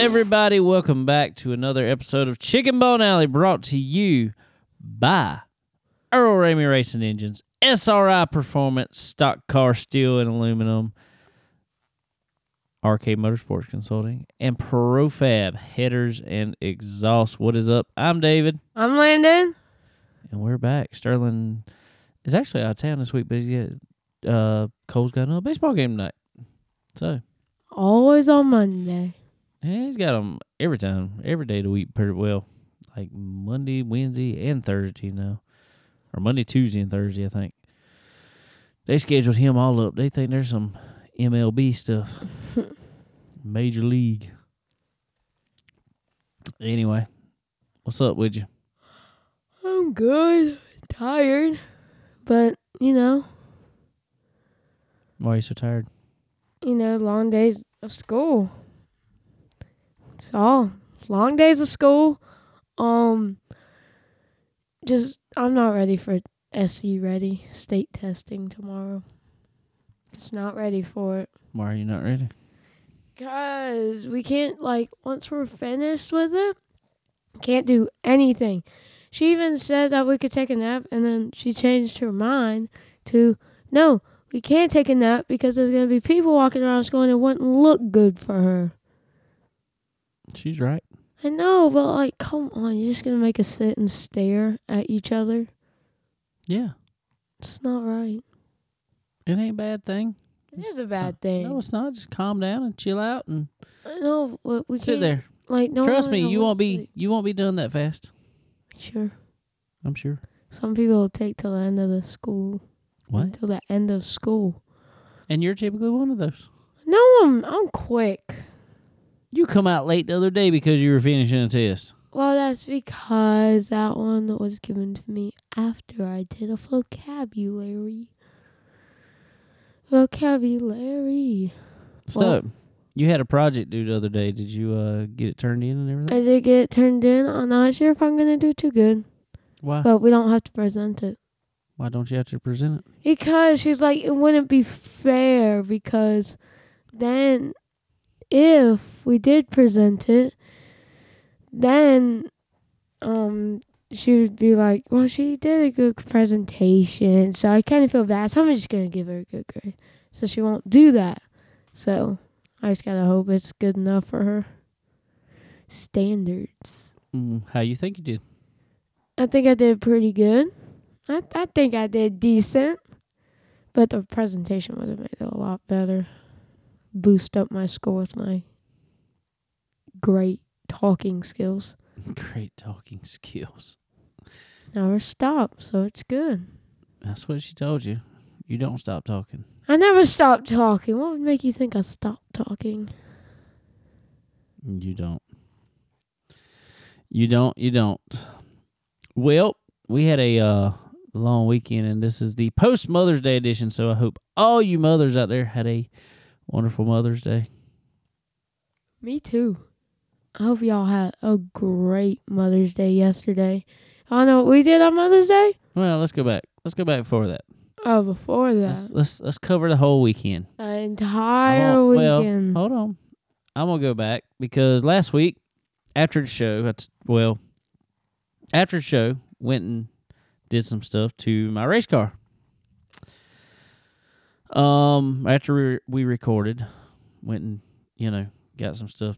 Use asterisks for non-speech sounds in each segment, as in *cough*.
everybody? Welcome back to another episode of Chicken Bone Alley brought to you by Earl Ramey Racing Engines, SRI Performance, Stock Car Steel and Aluminum, Arcade Motorsports Consulting, and Profab Headers and Exhaust. What is up? I'm David, I'm Landon. and we're back. Sterling is actually out of town this week, but he's got, uh, Cole's got another baseball game tonight. So, Always on Monday. Yeah, he's got them every time, every day of the week, pretty well. Like Monday, Wednesday, and Thursday now, or Monday, Tuesday, and Thursday. I think they scheduled him all up. They think there's some MLB stuff, *laughs* Major League. Anyway, what's up with you? I'm good. Tired. But, you know, Why are you so tired? you know, long days of school. It's all long days of school. Um just I'm not ready for SC ready state testing tomorrow. Just not ready for it. Why are you not ready? Cause we can't like once we're finished with it, can't do anything. She even said that we could take a nap, and then she changed her mind to no, we can't take a nap because there's gonna be people walking around school and it wouldn't look good for her. She's right. I know, but like, come on, you're just gonna make us sit and stare at each other. Yeah, It's not right. it ain't a bad thing. It is a bad thing. No, it's not. Just calm down and chill out and no, we, we sit can't. there. Like, no. Trust me, you won't be to- you won't be done that fast. Sure. I'm sure. Some people will take till the end of the school. What? Until the end of school. And you're typically one of those. No, I'm I'm quick. You come out late the other day because you were finishing a test. Well, that's because that one was given to me after I did a vocabulary. Vocabulary. So, Well- you had a project due the other day. Did you uh, get it turned in and everything? I did get it turned in. I'm not sure if I'm gonna do too good, Why? but we don't have to present it Why don't you have to present it? because she's like it wouldn't be fair because then if we did present it, then um she would be like, well, she did a good presentation, so I kind of feel bad. So I'm just gonna give her a good grade, so she won't do that. So I just gotta hope it's good enough for her standards. Mm, how you think you did? I think I did pretty good. I I think I did decent, but the presentation would have made it a lot better. Boost up my score with my great talking skills. *laughs* Great talking skills. Never stop, so it's good. That's what she told you. You don't stop talking. I never stop talking. What would make you think I stopped talking? You don't. You don't. You don't. Well, we had a uh, long weekend, and this is the post Mother's Day edition. So I hope all you mothers out there had a wonderful Mother's Day. Me too. I hope y'all had a great Mother's Day yesterday. I know what we did on Mother's Day. Well, let's go back. Let's go back before that. Oh, before Let's that, let's, let's cover the whole weekend. the entire Oh, well, weekend. Hold on. I'm gonna go back because last week after the show, that's well, after the show, went and did some stuff to my race car. Um, after we, we recorded, went and you know got some stuff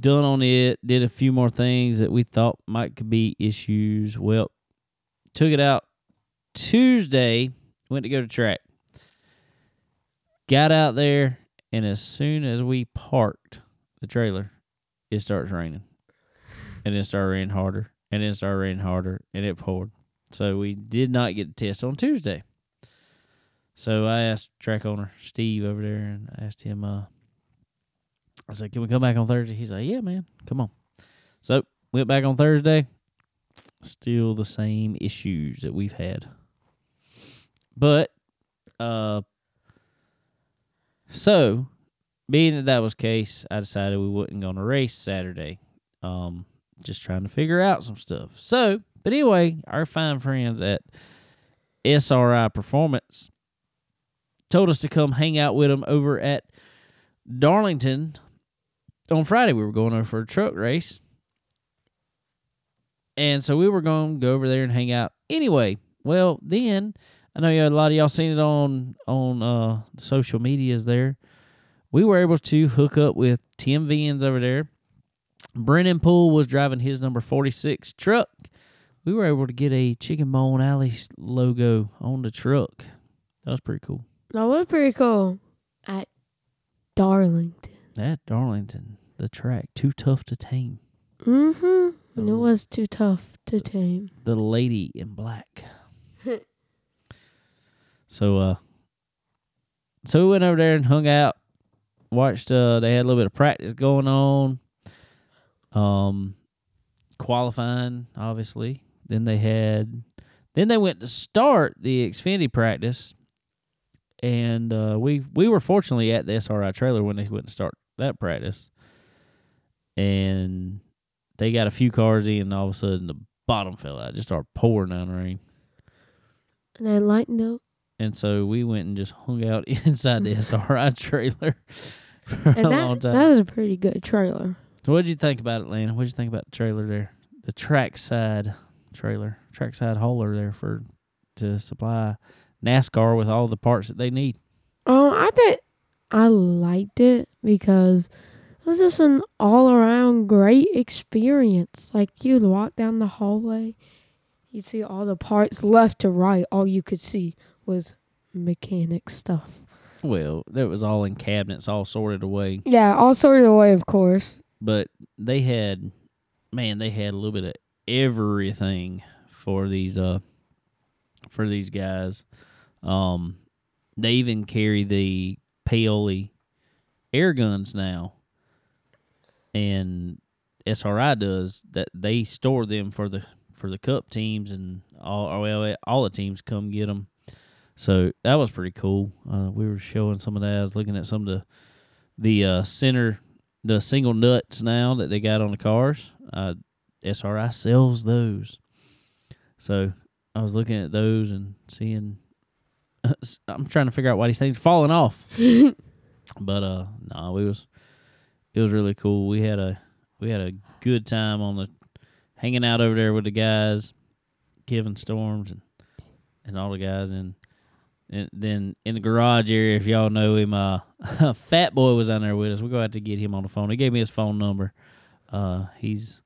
done on it. Did a few more things that we thought might could be issues. Well, took it out Tuesday. Went to go to track. Got out there, and as soon as we parked the trailer, it starts raining. And it started raining harder, and it started raining harder, and it poured. So we did not get a test on Tuesday. So I asked track owner Steve over there, and I asked him, uh, I said, "Can we come back on Thursday?" He's like, "Yeah, man, come on." So went back on Thursday. Still the same issues that we've had, but uh, so being that that was case, I decided we wasn't to race Saturday. Um, just trying to figure out some stuff. So, but anyway, our fine friends at SRI Performance told us to come hang out with them over at Darlington on Friday we were going over for a truck race. And so we were going to go over there and hang out. Anyway, well, then I know a lot of y'all seen it on on uh social medias there. We were able to hook up with Tim Viens over there. Brennan Poole was driving his number 46 truck. We were able to get a Chicken Bone Alley logo on the truck. That was pretty cool. That was pretty cool. At Darlington. At Darlington, the track, too tough to tame. Mm-hmm. And it was too tough to tame. the lady in black. *laughs* so uh so we went over there and hung out, watched uh they had a little bit of practice going on. Um qualifying, obviously. Then they had then they went to start the Xfinity practice and uh we we were fortunately at the SRI trailer when they went to start that practice. And they got a few cars in and all of a sudden the bottom fell out. Just started pouring down rain. And I lightened up. And so we went and just hung out *laughs* inside the SRI *laughs* trailer for And a long that, time. that was a pretty good trailer. so what did you think about it, Lana? What did you think about the trailer there? The trackside trailer, trackside hauler there for to supply NASCAR with all the parts that they need. Um, I think I liked it because it was just an all around great experience. Like you'd walk down the hallway, you see all the parts left to right. All you could see was mechanic stuff. Well, that was all in cabinets, all sorted away. Yeah, all sorted away, of course. But they had, man, they had a little bit of everything for these uh for these guys. Um, they even carry the Paoli air guns now, and SRI does that. They store them for the for the Cup teams and all well all the teams come get them. So that was pretty cool. Uh, we were showing some of that. I was looking at some of the the uh, center the single nuts now that they got on the cars. Uh, SRI sells those. So I was looking at those and seeing. I'm trying to figure out why these things falling off. *laughs* but uh, no, we was it was really cool. We had a we had a good time on the hanging out over there with the guys, Kevin Storms and and all the guys and. And then in the garage area, if y'all know him, uh, *laughs* Fat Boy was on there with us. We go out to get him on the phone. He gave me his phone number. Uh, he's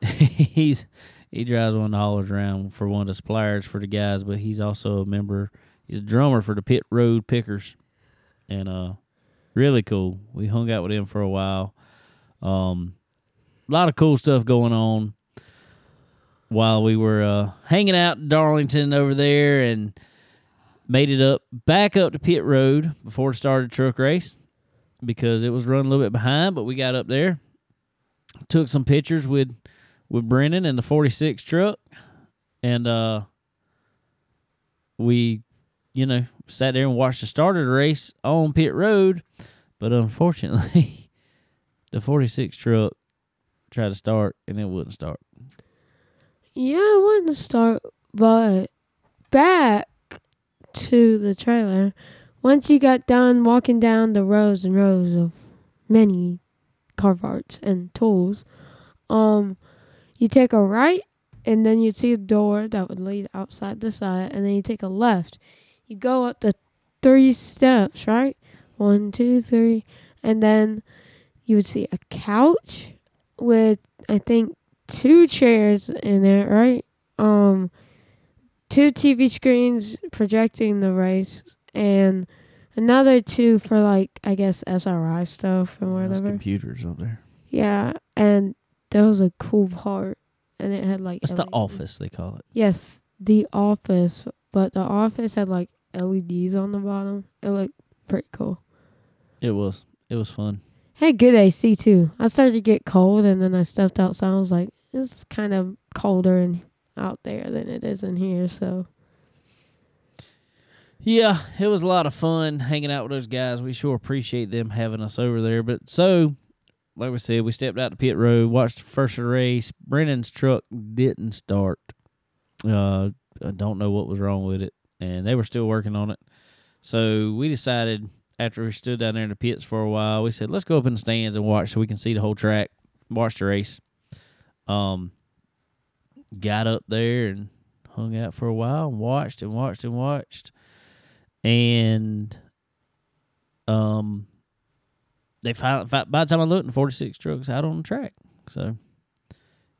*laughs* he's he drives one of the haulers around for one of the suppliers for the guys, but he's also a member. He's a drummer for the Pit Road Pickers, and uh, really cool. We hung out with him for a while. Um, a lot of cool stuff going on while we were uh, hanging out in Darlington over there, and made it up back up to pit road before it started truck race because it was running a little bit behind, but we got up there, took some pictures with with Brennan and the 46 truck, and uh, we, you know, sat there and watched the start of the race on pit road, but unfortunately, *laughs* the 46 truck tried to start and it wouldn't start. Yeah, it wouldn't start, but back to the trailer. Once you got done walking down the rows and rows of many car parts and tools, um, you take a right, and then you see a door that would lead outside the side, and then you take a left. You go up the three steps, right? One, two, three, and then you would see a couch with I think two chairs in it, right? Um, two TV screens projecting the race, and another two for like I guess SRI stuff and Those whatever. computers up there. Yeah, and that was a cool part, and it had like That's the office they call it. Yes, the office, but the office had like LEDs on the bottom. It looked pretty cool. It was. It was fun. Had good AC too. I started to get cold, and then I stepped outside. I was like, it's kind of colder in out there than it is in here. So Yeah, it was a lot of fun hanging out with those guys. We sure appreciate them having us over there. But so, like we said, we stepped out to pit road, watched the first race. Brennan's truck didn't start. Uh, I don't know what was wrong with it, and they were still working on it. So we decided after we stood down there in the pits for a while, we said, let's go up in the stands and watch so we can see the whole track, watch the race. Um, got up there and hung out for a while and watched and watched and watched. And um, they finally, by the time I looked, 46 trucks out on the track. So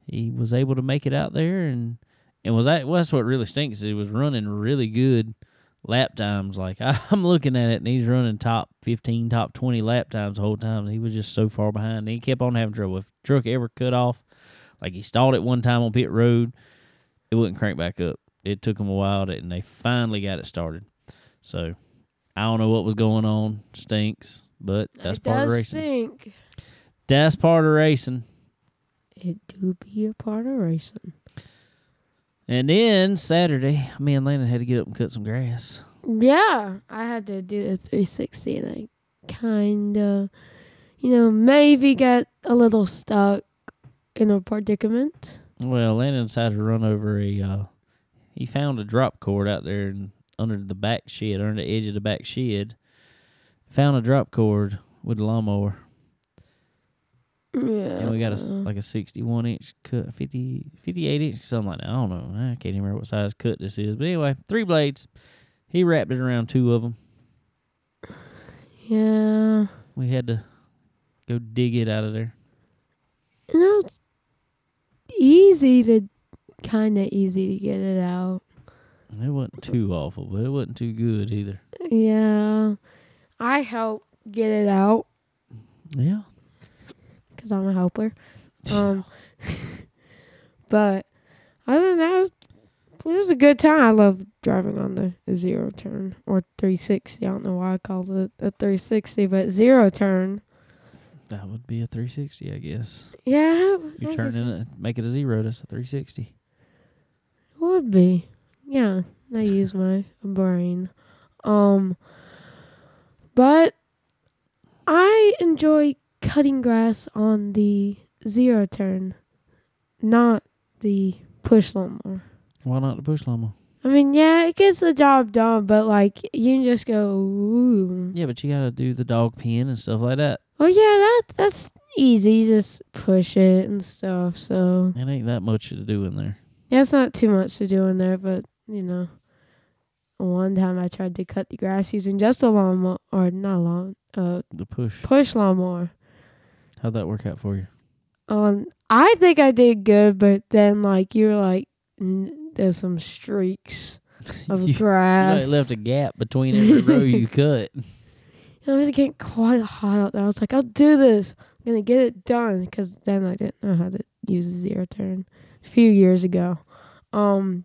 he was able to make it out there and and was that well, that's what really stinks is he was running really good lap times. Like *laughs* i'm looking at it and he's running top 15 top 20 lap times the whole time. He was just so far behind. And he kept on having trouble. If truck ever cut off like he stalled it one time on pit road it wouldn't crank back up. It took him a while to, and they finally got it started. So i don't know what was going on. Stinks but that's it part does of racing. stink. that's part of racing. It do be a part of racing. And then Saturday, me and Landon had to get up and cut some grass. Yeah, I had to do the 360 and I kind of, you know, maybe got a little stuck in a predicament. Well, Landon decided to run over a. Uh, he found a drop cord out there and under the back shed, under the edge of the back shed. Found a drop cord with a lawnmower, Yeah. and we got a like a sixty-one inch cut, 50, 58 inch, something like that. I don't know. I can't even remember what size cut this is. But anyway, three blades. He wrapped it around two of them. Yeah. We had to go dig it out of there. You know, it's easy to, kind of easy to get it out. It wasn't too awful, but it wasn't too good either. Yeah. I helped get it out Yeah. Because I'm a helper. *laughs* Um, *laughs* but other than that, it was, it was a good time. I love driving on the zero turn or 360. I don't know why I called it a 360, but zero turn. That would be a 360, I guess. Yeah, You I turn guess in it, make it a zero. That's a 360. it would be. Yeah, I *laughs* use my brain. Um, but I enjoy cutting grass on the zero turn, not the push lawnmower. Why not the push lawnmower? I mean, yeah, it gets the job done, but like you can just go. Ooh. Yeah, but you gotta do the dog pen and stuff like that. Oh yeah, that that's easy. You just push it and stuff. So It ain't that much to do in there. yeah, it's not too much to do in there, but you know. One time I tried to cut the grass using just a lawnmower, or not a lawn, uh, The push. push lawnmower. How'd that work out for you? Um, I think I did good, but then like you were like, n- there's some streaks *laughs* of you, you grass. like left a gap between every row you *laughs* cut. I was getting quite hot out there. I was like, I'll do this. I'm gonna get it done because then I didn't know how to use the zero turn a few years ago. Um,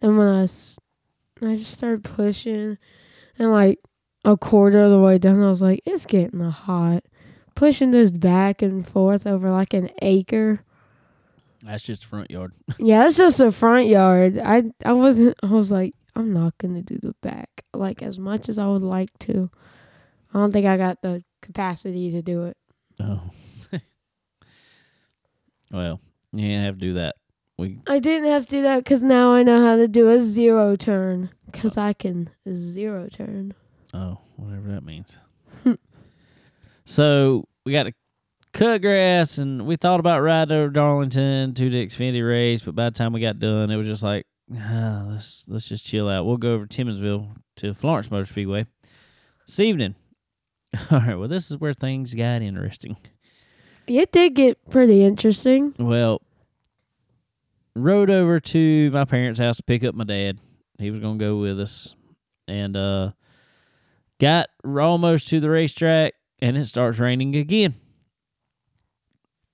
then when I was, I just started pushing, and like a quarter of the way down, I was like, it's getting hot. Pushing this back and forth over like an acre. That's just front yard. *laughs* Yeah, that's just the front yard. I I wasn't. I was like, I'm not gonna do the back like as much as I would like to. I don't think I got the capacity to do it. Oh. *laughs* well, you didn't have to do that. We I didn't have to do that because now I know how to do a zero turn. Because oh. I can zero turn. oh, whatever that means. So we got to cut grass, and we thought about riding over Darlington to the Xfinity race, but by the time we got done, it was just like, ah, let's let's just chill out. We'll go over to Timmonsville to Florence Motor Speedway this evening. *laughs* All right. Well, this is where things got interesting. It did get pretty interesting. Well, rode over to my parents' house to pick up my dad. He was gonna go with us, and uh, got almost to the racetrack, and it starts raining again.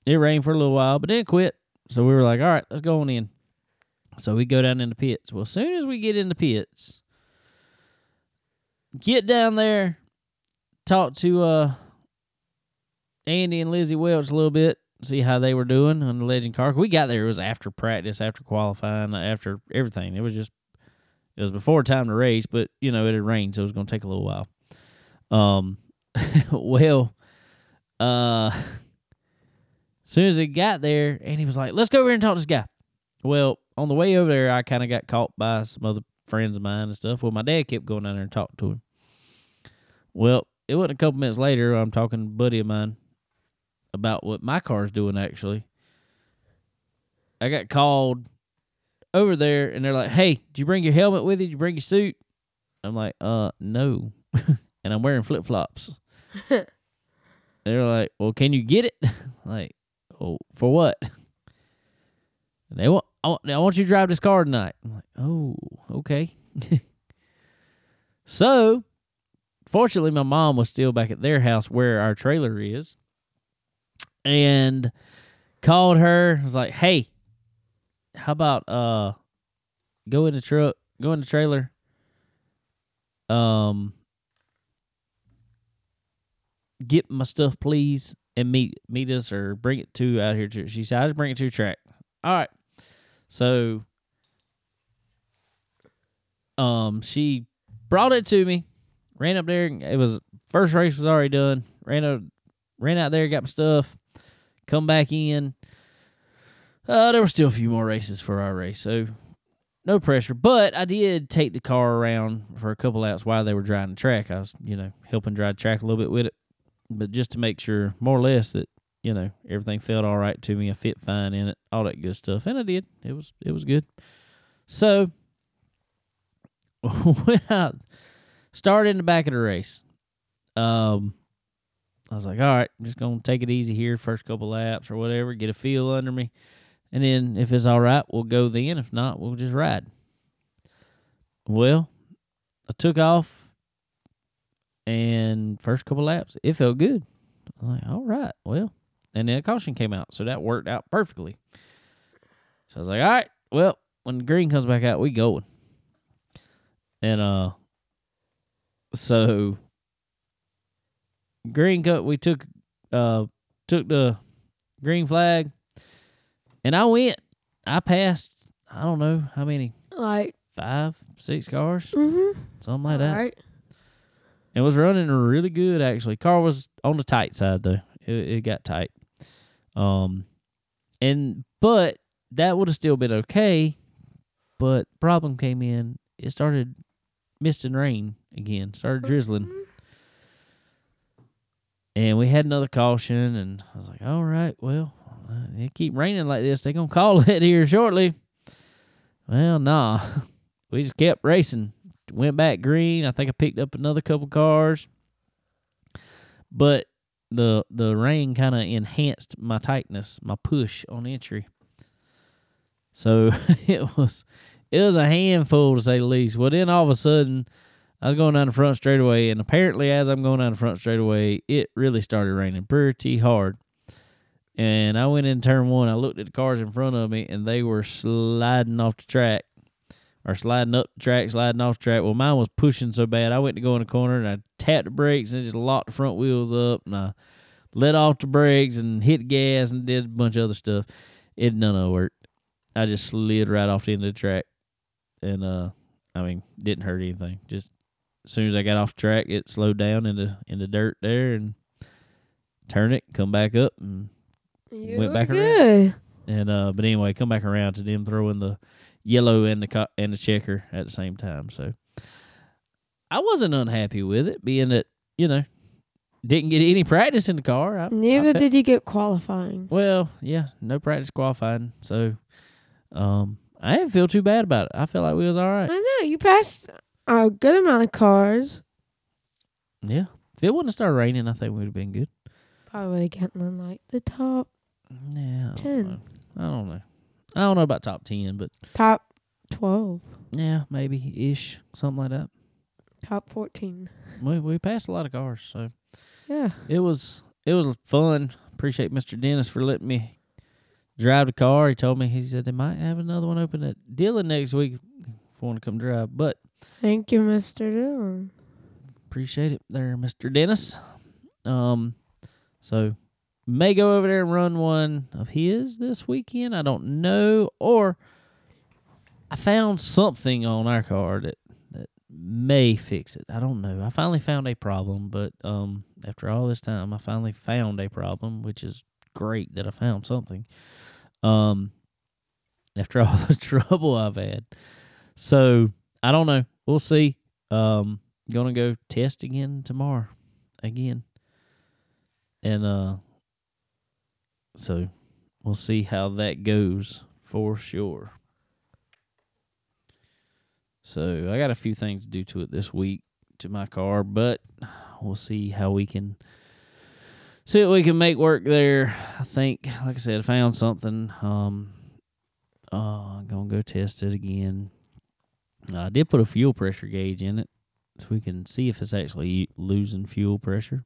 It rained for a little while, but then it quit. So we were like, "All right, let's go on in." So we go down in the pits. Well, as soon as we get in the pits, get down there, talk to uh Andy and Lizzie Welch a little bit, see how they were doing on the legend car. We got there. It was after practice, after qualifying, after everything. It was just it was before time to race, but you know it had rained, so it was going to take a little while. Um, *laughs* well, uh, as soon as it got there, and he was like, "Let's go over here and talk to this guy." Well, on the way over there, I kind of got caught by some other friends of mine and stuff. Well, my dad kept going down there and talking to him. Well, it wasn't a couple minutes later. I'm talking to a buddy of mine about what my car's doing. Actually, I got called over there, and they're like, "Hey, did you bring your helmet with you? Did you bring your suit?" I'm like, "Uh, no," *laughs* and I'm wearing flip flops. *laughs* they're like, "Well, can you get it?" *laughs* like, "Oh, for what?" And *laughs* they want, I want, I want you to drive this car tonight. I'm like, "Oh, okay." so fortunately my mom was still back at their house where our trailer is and called her I was like hey how about uh go in the truck go in the trailer um get my stuff please and meet meet us or bring it to out here to she said i just bring it to the track all right so um she brought it to me ran up there. It was first race was already done. Ran out, ran out there, got my stuff. Come back in. Uh, there were still a few more races for our race, so no pressure. But I did take the car around for a couple laps while they were driving the track. I was, you know, helping drive the track a little bit with it, but just to make sure, more or less, that you know everything felt all right to me. I fit fine in it, all that good stuff, and I did. It was it was good. So *laughs* when I started in the back of the race, um, I was like, all right, I'm just gonna take it easy here, first couple laps or whatever, get a feel under me, and then if it's all right, we'll go then. If not, we'll just ride. Well, I took off, and first couple laps, it felt good. I was like, all right, well, and then a caution came out, so that worked out perfectly. So I was like, all right, well, when the green comes back out, we going. And uh, so green cut, we took uh took the green flag, and I went. I passed. I don't know how many, Like, five, six cars, mm-hmm. something like that. Right. It was running really good actually. Car was on the tight side though. It, it got tight. Um, and but that would have still been okay. But problem came in. It started mist and rain again. Started drizzling. And we had another caution, and I was like, "All right, well, uh, it keep raining like this. They gonna call *laughs* it here shortly." Well, nah, *laughs* we just kept racing. Went back green. I think I picked up another couple cars, but the the rain kind of enhanced my tightness, my push on entry. So *laughs* it was it was a handful to say the least. Well, then all of a sudden, I was going down the front straightaway, and apparently, as I'm going down the front straightaway, it really started raining pretty hard. And I went in turn one. I looked at the cars in front of me, and they were sliding off the track, or sliding up the track, sliding off the track. Well, mine was pushing so bad, I went to go in the corner, and I tapped the brakes and just locked the front wheels up, and I let off the brakes and hit gas and did a bunch of other stuff. It none of it worked. I just slid right off the end of the track, and uh, I mean, didn't hurt anything. Just as soon as I got off the track, it slowed down in the in the dirt there and turn it, come back up, and You Went back around. and uh. But anyway, come back around to them throwing the yellow and the co- and the checker at the same time. So I wasn't unhappy with it, being that you know didn't get any practice in the car. I, I Neither fe- did you get qualifying. Well, yeah, no practice qualifying, so um, I didn't feel too bad about it. I felt like we was all right. I know you passed a good amount of cars. Yeah, if it wouldn't have started raining, I think we would have been good. Probably getting in like the top Yeah, I don't 10. I don't know. I don't know about top ten, but top twelve, yeah, maybe ish, something like that. top fourteen. We we passed a lot of cars, so Yeah. it was it was fun. Appreciate Mr. Dennis for letting me drive the car. He told me he said they might have another one open at Dillon next week if I want to come drive, but Thank you, Mr. Dillon. appreciate it there, Mr. Dennis. Um, so may go over there and run one of his this weekend. I don't know, or I found something on our car that that may fix it. I don't know. I finally found a problem, but um, after all this time, I finally found a problem, which is great that I found something. Um, after *laughs* all the trouble I've had, so I don't know. We'll see. Um, gonna go test again tomorrow, again, and uh, so we'll see how that goes for sure. So I got a few things to do to it this week to my car, but we'll see how we can see what we can make work there. I think, like I said, I found something. Um, uh, gonna go test it again. I did put a fuel pressure gauge in it, so we can see if it's actually losing fuel pressure.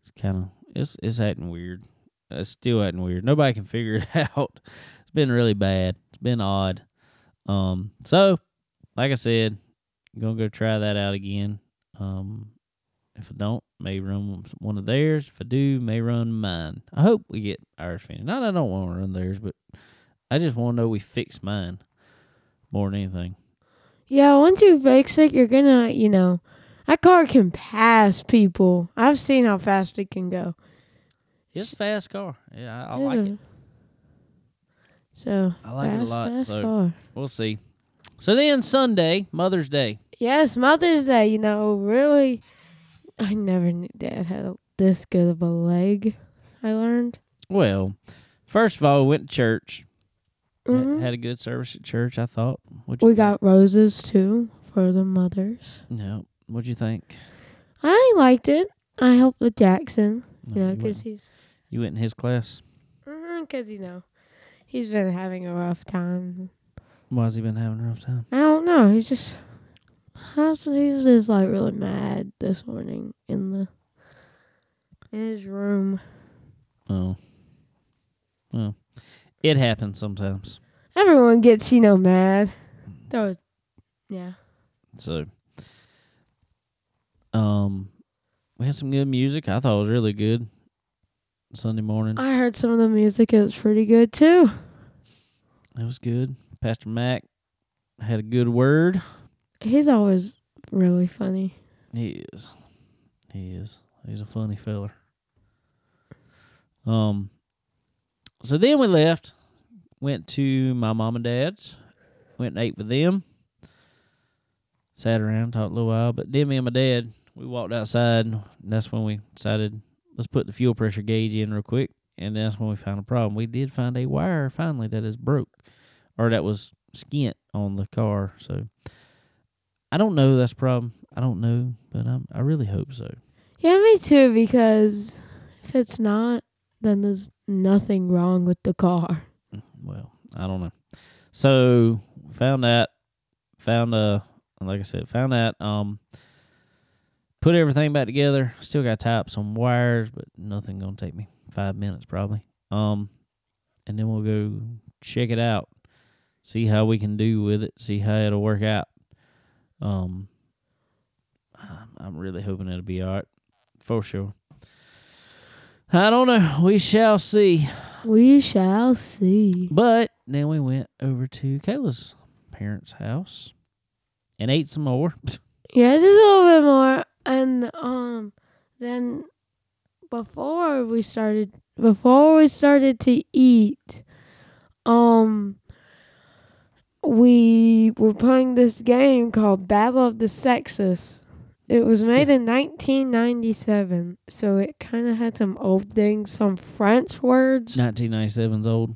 It's kind of it's it's acting weird. It's still acting weird. Nobody can figure *laughs* it out. It's been really bad. It's been odd. Um, so like I said, I'm gonna go try that out again. Um, if I don't, may run one of theirs. If I do, may run mine. I hope we get ours finished. Not I don't want to run theirs, but I just want to know we fix mine more than anything. Yeah, once you fix it, you're gonna, you know, that car can pass people. I've seen how fast it can go. It's a fast car. Yeah, I, I like a- it. So I like it a lot. fast So car. we'll see. So then Sunday, Mother's Day. Yes, Mother's Day. You know, really, I never knew Dad had a, this good of a leg. I learned. Well, first of all, we went to church. Mhm. Had a good service at church. I thought. You We think? got roses too for the mothers. No. What'd you think? I liked it. I helped with Jackson. No, You know, because he's, you went in his class. because you know, he's been having a rough time. Why's he been having a rough time? I don't know. He's just, he was just like really mad this morning in the in his room. Oh. Well, it happens sometimes. Everyone gets you know mad. That was, yeah. So, um, we had some good music. I thought it was really good. Sunday morning, I heard some of the music. It was pretty good too. it was good. Pastor Mac had a good word. He's always really funny. He is. He is. He's a funny feller. Um. So then we left. Went to my mom and dad's. Went and ate with them. Sat around, talked a little while. But then me and my dad, we walked outside. And that's when we decided let's put the fuel pressure gauge in real quick. And that's when we found a problem. We did find a wire finally that is broke, or that was skint on the car. So I don't know that's a problem. I don't know, but I'm, I really hope so. Yeah, me too. Because if it's not, then there's nothing wrong with the car. Well, I don't know. So found that, found uh, like I said, found that. Um, put everything back together. Still got to tie up some wires, but nothing gonna take me five minutes probably. Um, and then we'll go check it out, see how we can do with it, see how it'll work out. Um, I'm, I'm really hoping it'll be all right, for sure. I don't know. We shall see. We shall see. But then we went over to Kayla's parents' house and ate some more. *laughs* Yeah, just a little bit more. And um, then before we started, before we started to eat, um, we were playing this game called Battle of the Sexes. It was made in 1997, so it kind of had some old things, some French words. 1997's old.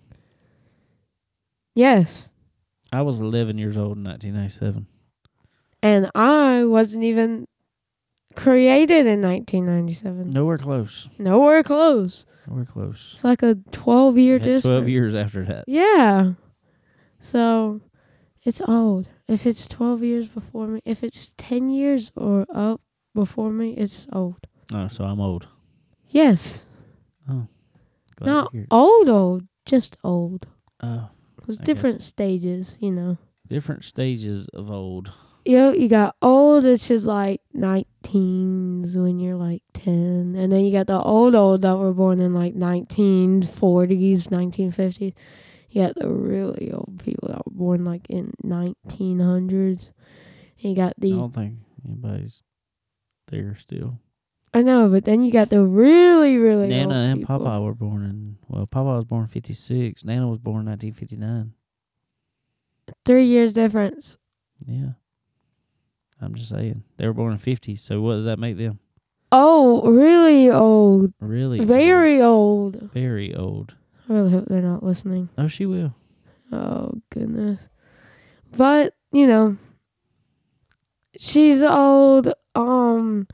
Yes. I was 11 years old in 1997. And I wasn't even created in 1997. Nowhere close. Nowhere close. Nowhere close. It's like a 12 year Had 12 years after that. Yeah. So it's old. If it's 12 years before me, if it's 10 years or up before me, it's old. Oh, so I'm old. Yes. Oh, glad Not to hear it. old, old, just old. Oh, There's I different stages, you know. different stages of old. You know, you got old, which is like 19s when you're like 10. And then you got the old, old that were born in like 1940s, 1950s. You got the really old people that were born like in 1900s. And you got the. I don't think anybody's there still. I know, but then you got the really, really Nana and people. Papa were born in, well, Papa was born in 56. Nana was born in 1959. Three years difference. Yeah. I'm just saying. They were born in 50, so what does that make them? Oh, really old. Really? old. Very old. very old. I really hope they're not listening. Oh, she will. Oh goodness. But, you know, she's old. Um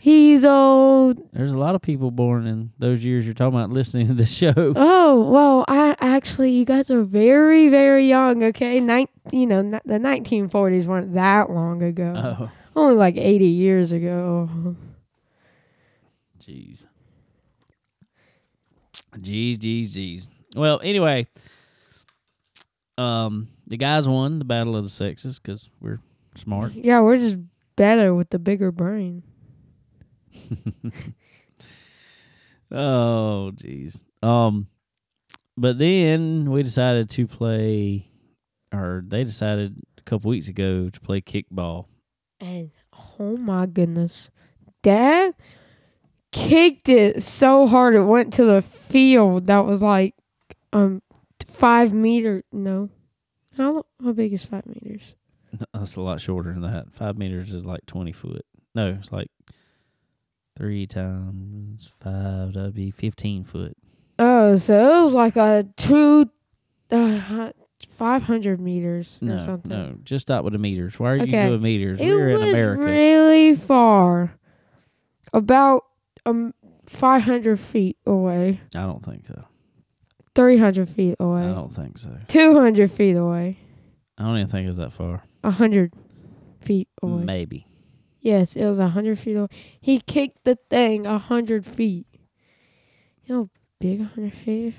he's old. There's a lot of people born in those years you're talking about listening to the show. *laughs* Oh, well, I actually you guys are very very young, okay? Nin- you know, n- the 1940s weren't that long ago. Oh, Only like 80 years ago. jeez. Jeez, jeez, jeez. Well, anyway, um, the guys won the battle of the sexes because we're smart. Yeah, we're just better with the bigger brain. *laughs* Oh, jeez. Um, but then we decided to play, or they decided a couple weeks ago to play kickball. And oh my goodness, Dad kicked it so hard it went to the field that was like um five meter. No, how how big is five meters? That's a lot shorter than that. Five meters is like twenty foot. No, it's like three times five. That'd be fifteen foot. Oh, so it was like a two, uh, five hundred meters or something. no, just stop with the meters. Why are you Okay. doing meters? It We're in was America. really far, about um five hundred feet away, I don't think so. three hundred feet away. I don't think so. two hundred feet away, I don't even think it was that far. a hundred feet away. Maybe. Yes, it was a hundred feet away. He kicked the thing a hundred feet. You know big hundred feet?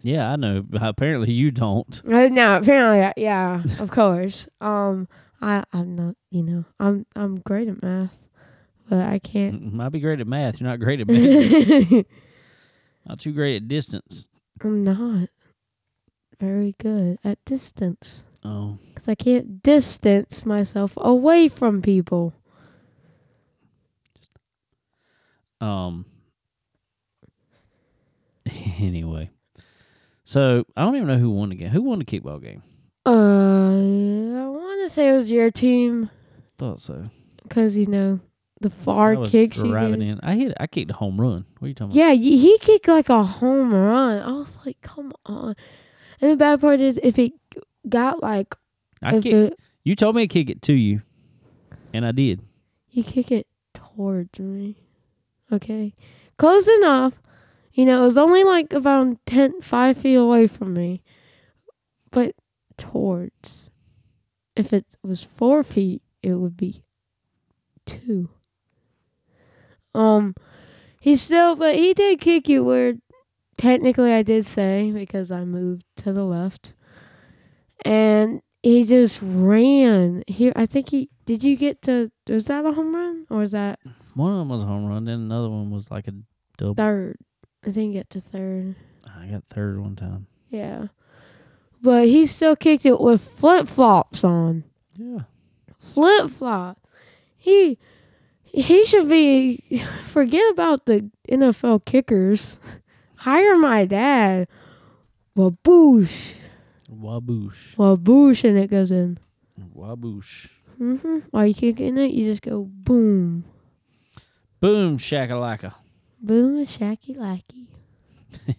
Yeah, I know. Apparently you don't. Uh, no, apparently, uh, yeah, of course. Um, I, I'm not, you know, I'm, I'm great at math, but I can't. Might be great at math. You're not great at math. *laughs* Not too great at distance. I'm not very good at distance Oh, because I can't distance myself away from people. Um. *laughs* Anyway, so I don't even know who won the game. Who won the kickball game? Uh, I want to say it was your team Thought so. because you know the far I kicks you driving did. in. I hit. I kicked a home run. What are you talking about? Yeah, he kicked like a home run. I was like, come on. And the bad part is, if it got like. I if kick, it, You told me to kick it to you, and I did. you kick it towards me. Okay. Close enough. You know, it was only like about 10, 5 feet away from me. But towards. If it was four feet, it would be two. Um, he still, but he did kick you where technically I did say because I moved to the left. And he just ran. Here, I think he, did you get to, was that a home run? Or was that One of them was a home run. Then another one was like a double. third? I think get to third. I got third one time. Yeah. But he still kicked it with flip flops on. Yeah. Flip flop. He he should be *laughs* forget about the NFL kickers. *laughs* Hire my dad. Waboosh. Waboosh. Waboosh and it goes in. Waboosh. Mm-hmm. While you kicking it, you just go boom. Boom shakalaka. Boom shacky lacky. *laughs*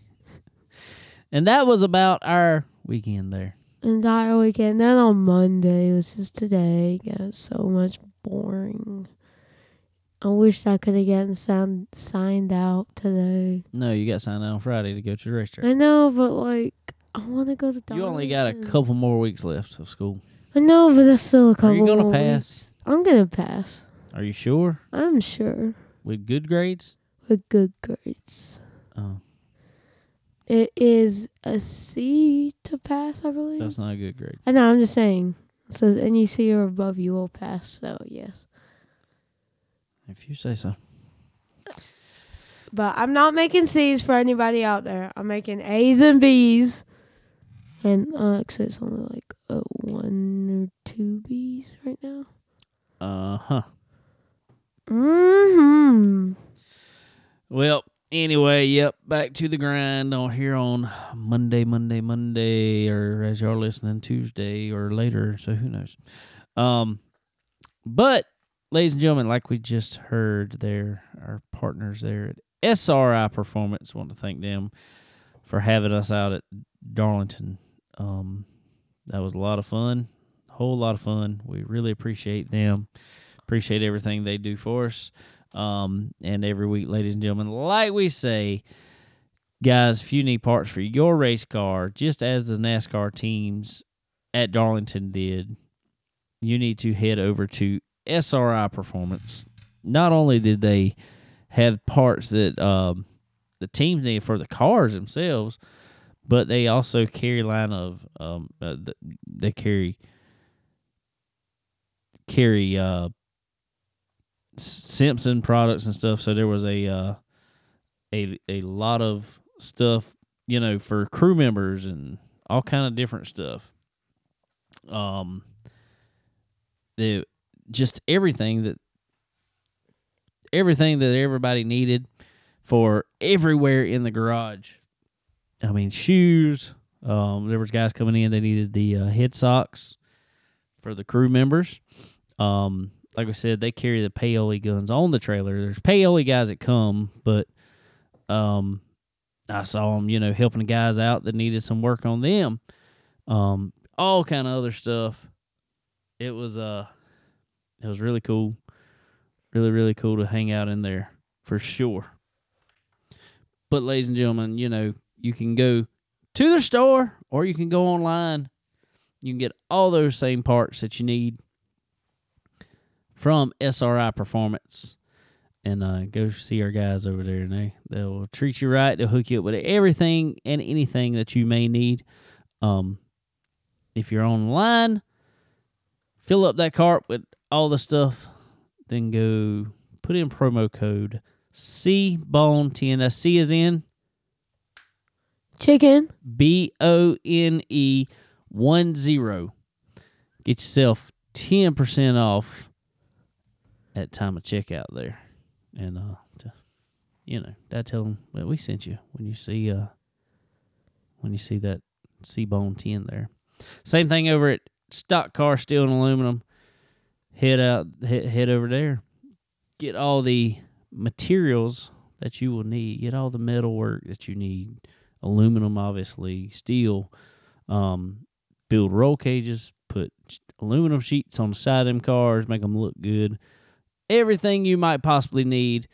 And that was about our weekend there. Entire weekend. Then on Monday, it was just today. Got so much boring. I wish I could have gotten signed signed out today. No, you got signed out on Friday to go to the racetrack. I know, but like, I want to go to. The You only got a couple more weeks left of school. I know, but that's still a couple. Are you gonna more pass? weeks. I'm gonna pass. Are you sure? I'm sure With good grades? with good grades. Oh, It is a C to pass, I believe. that's not a good grade. I know. I'm just saying. So any C or above, you will pass. So yes, If you say so. but I'm not making C's for anybody out there. I'm making A's and B's, and uh, actually, it's only like a one or two B's right now. Uh huh. Mm-hmm. Well, anyway, yep, back to the grind on here on Monday, Monday, Monday, or as y'all listening, Tuesday or later. So who knows? Um, but ladies and gentlemen, like we just heard there, our partners there at SRI Performance want to thank them for having us out at Darlington. Um, that was a lot of fun, whole lot of fun. We really appreciate them, appreciate everything they do for us. Um, and every week, ladies and gentlemen, like we say, guys, if you need parts for your race car, just as the NASCAR teams at Darlington did, you need to head over to SRI Performance. Not only did they have parts that um, the teams need for the cars themselves, but they also carry line of um, uh, they carry carry uh, Simpson products and stuff. So there was a uh, a a lot of stuff, you know, for crew members and all kind of different stuff. Um, the just everything that everything that everybody needed for everywhere in the garage. I mean, shoes. Um, there was guys coming in. They needed the uh, head socks for the crew members. Um, like I said, they carry the paoli guns on the trailer. There's paoli guys that come, but um, I saw them, you know, helping the guys out that needed some work on them. Um, all kind of other stuff. It was uh, it was really cool, really really cool to hang out in there for sure. But ladies and gentlemen, you know, you can go to the store or you can go online. You can get all those same parts that you need from SRI Performance. And uh, go see our guys over there, and they they'll treat you right. They'll hook you up with everything and anything that you may need. Um, if you're online, fill up that cart with all the stuff, then go put in promo code C Bone Ten. C is in chicken. B O N E one zero. Get yourself ten percent off at time of checkout there, and uh, to, you know, that tell them that we sent you when you see uh when you see that C Bone Ten there. Same thing over at Stock Car Steel and Aluminum. Head out, head, head over there. Get all the materials that you will need. Get all the metal work that you need. Aluminum, obviously, steel. Um, build roll cages. Put aluminum sheets on the side of them cars. Make them look good everything you might possibly need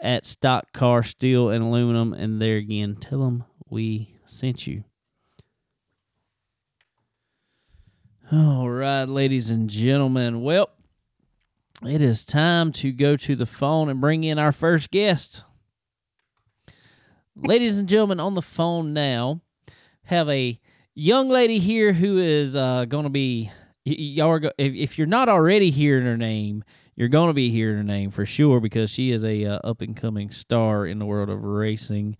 at Stock Car Steel and Aluminum. And there again, tell them we sent you. All right, ladies and gentlemen. Well, it is time to go to the phone and bring in our first guest. ladies and gentlemen, on the phone now, have a young lady here who is uh, going to be. Y- y'all are go- if, if you're not already hearing her name, you're going to be hearing her name for sure because she is a uh, up and coming star in the world of racing.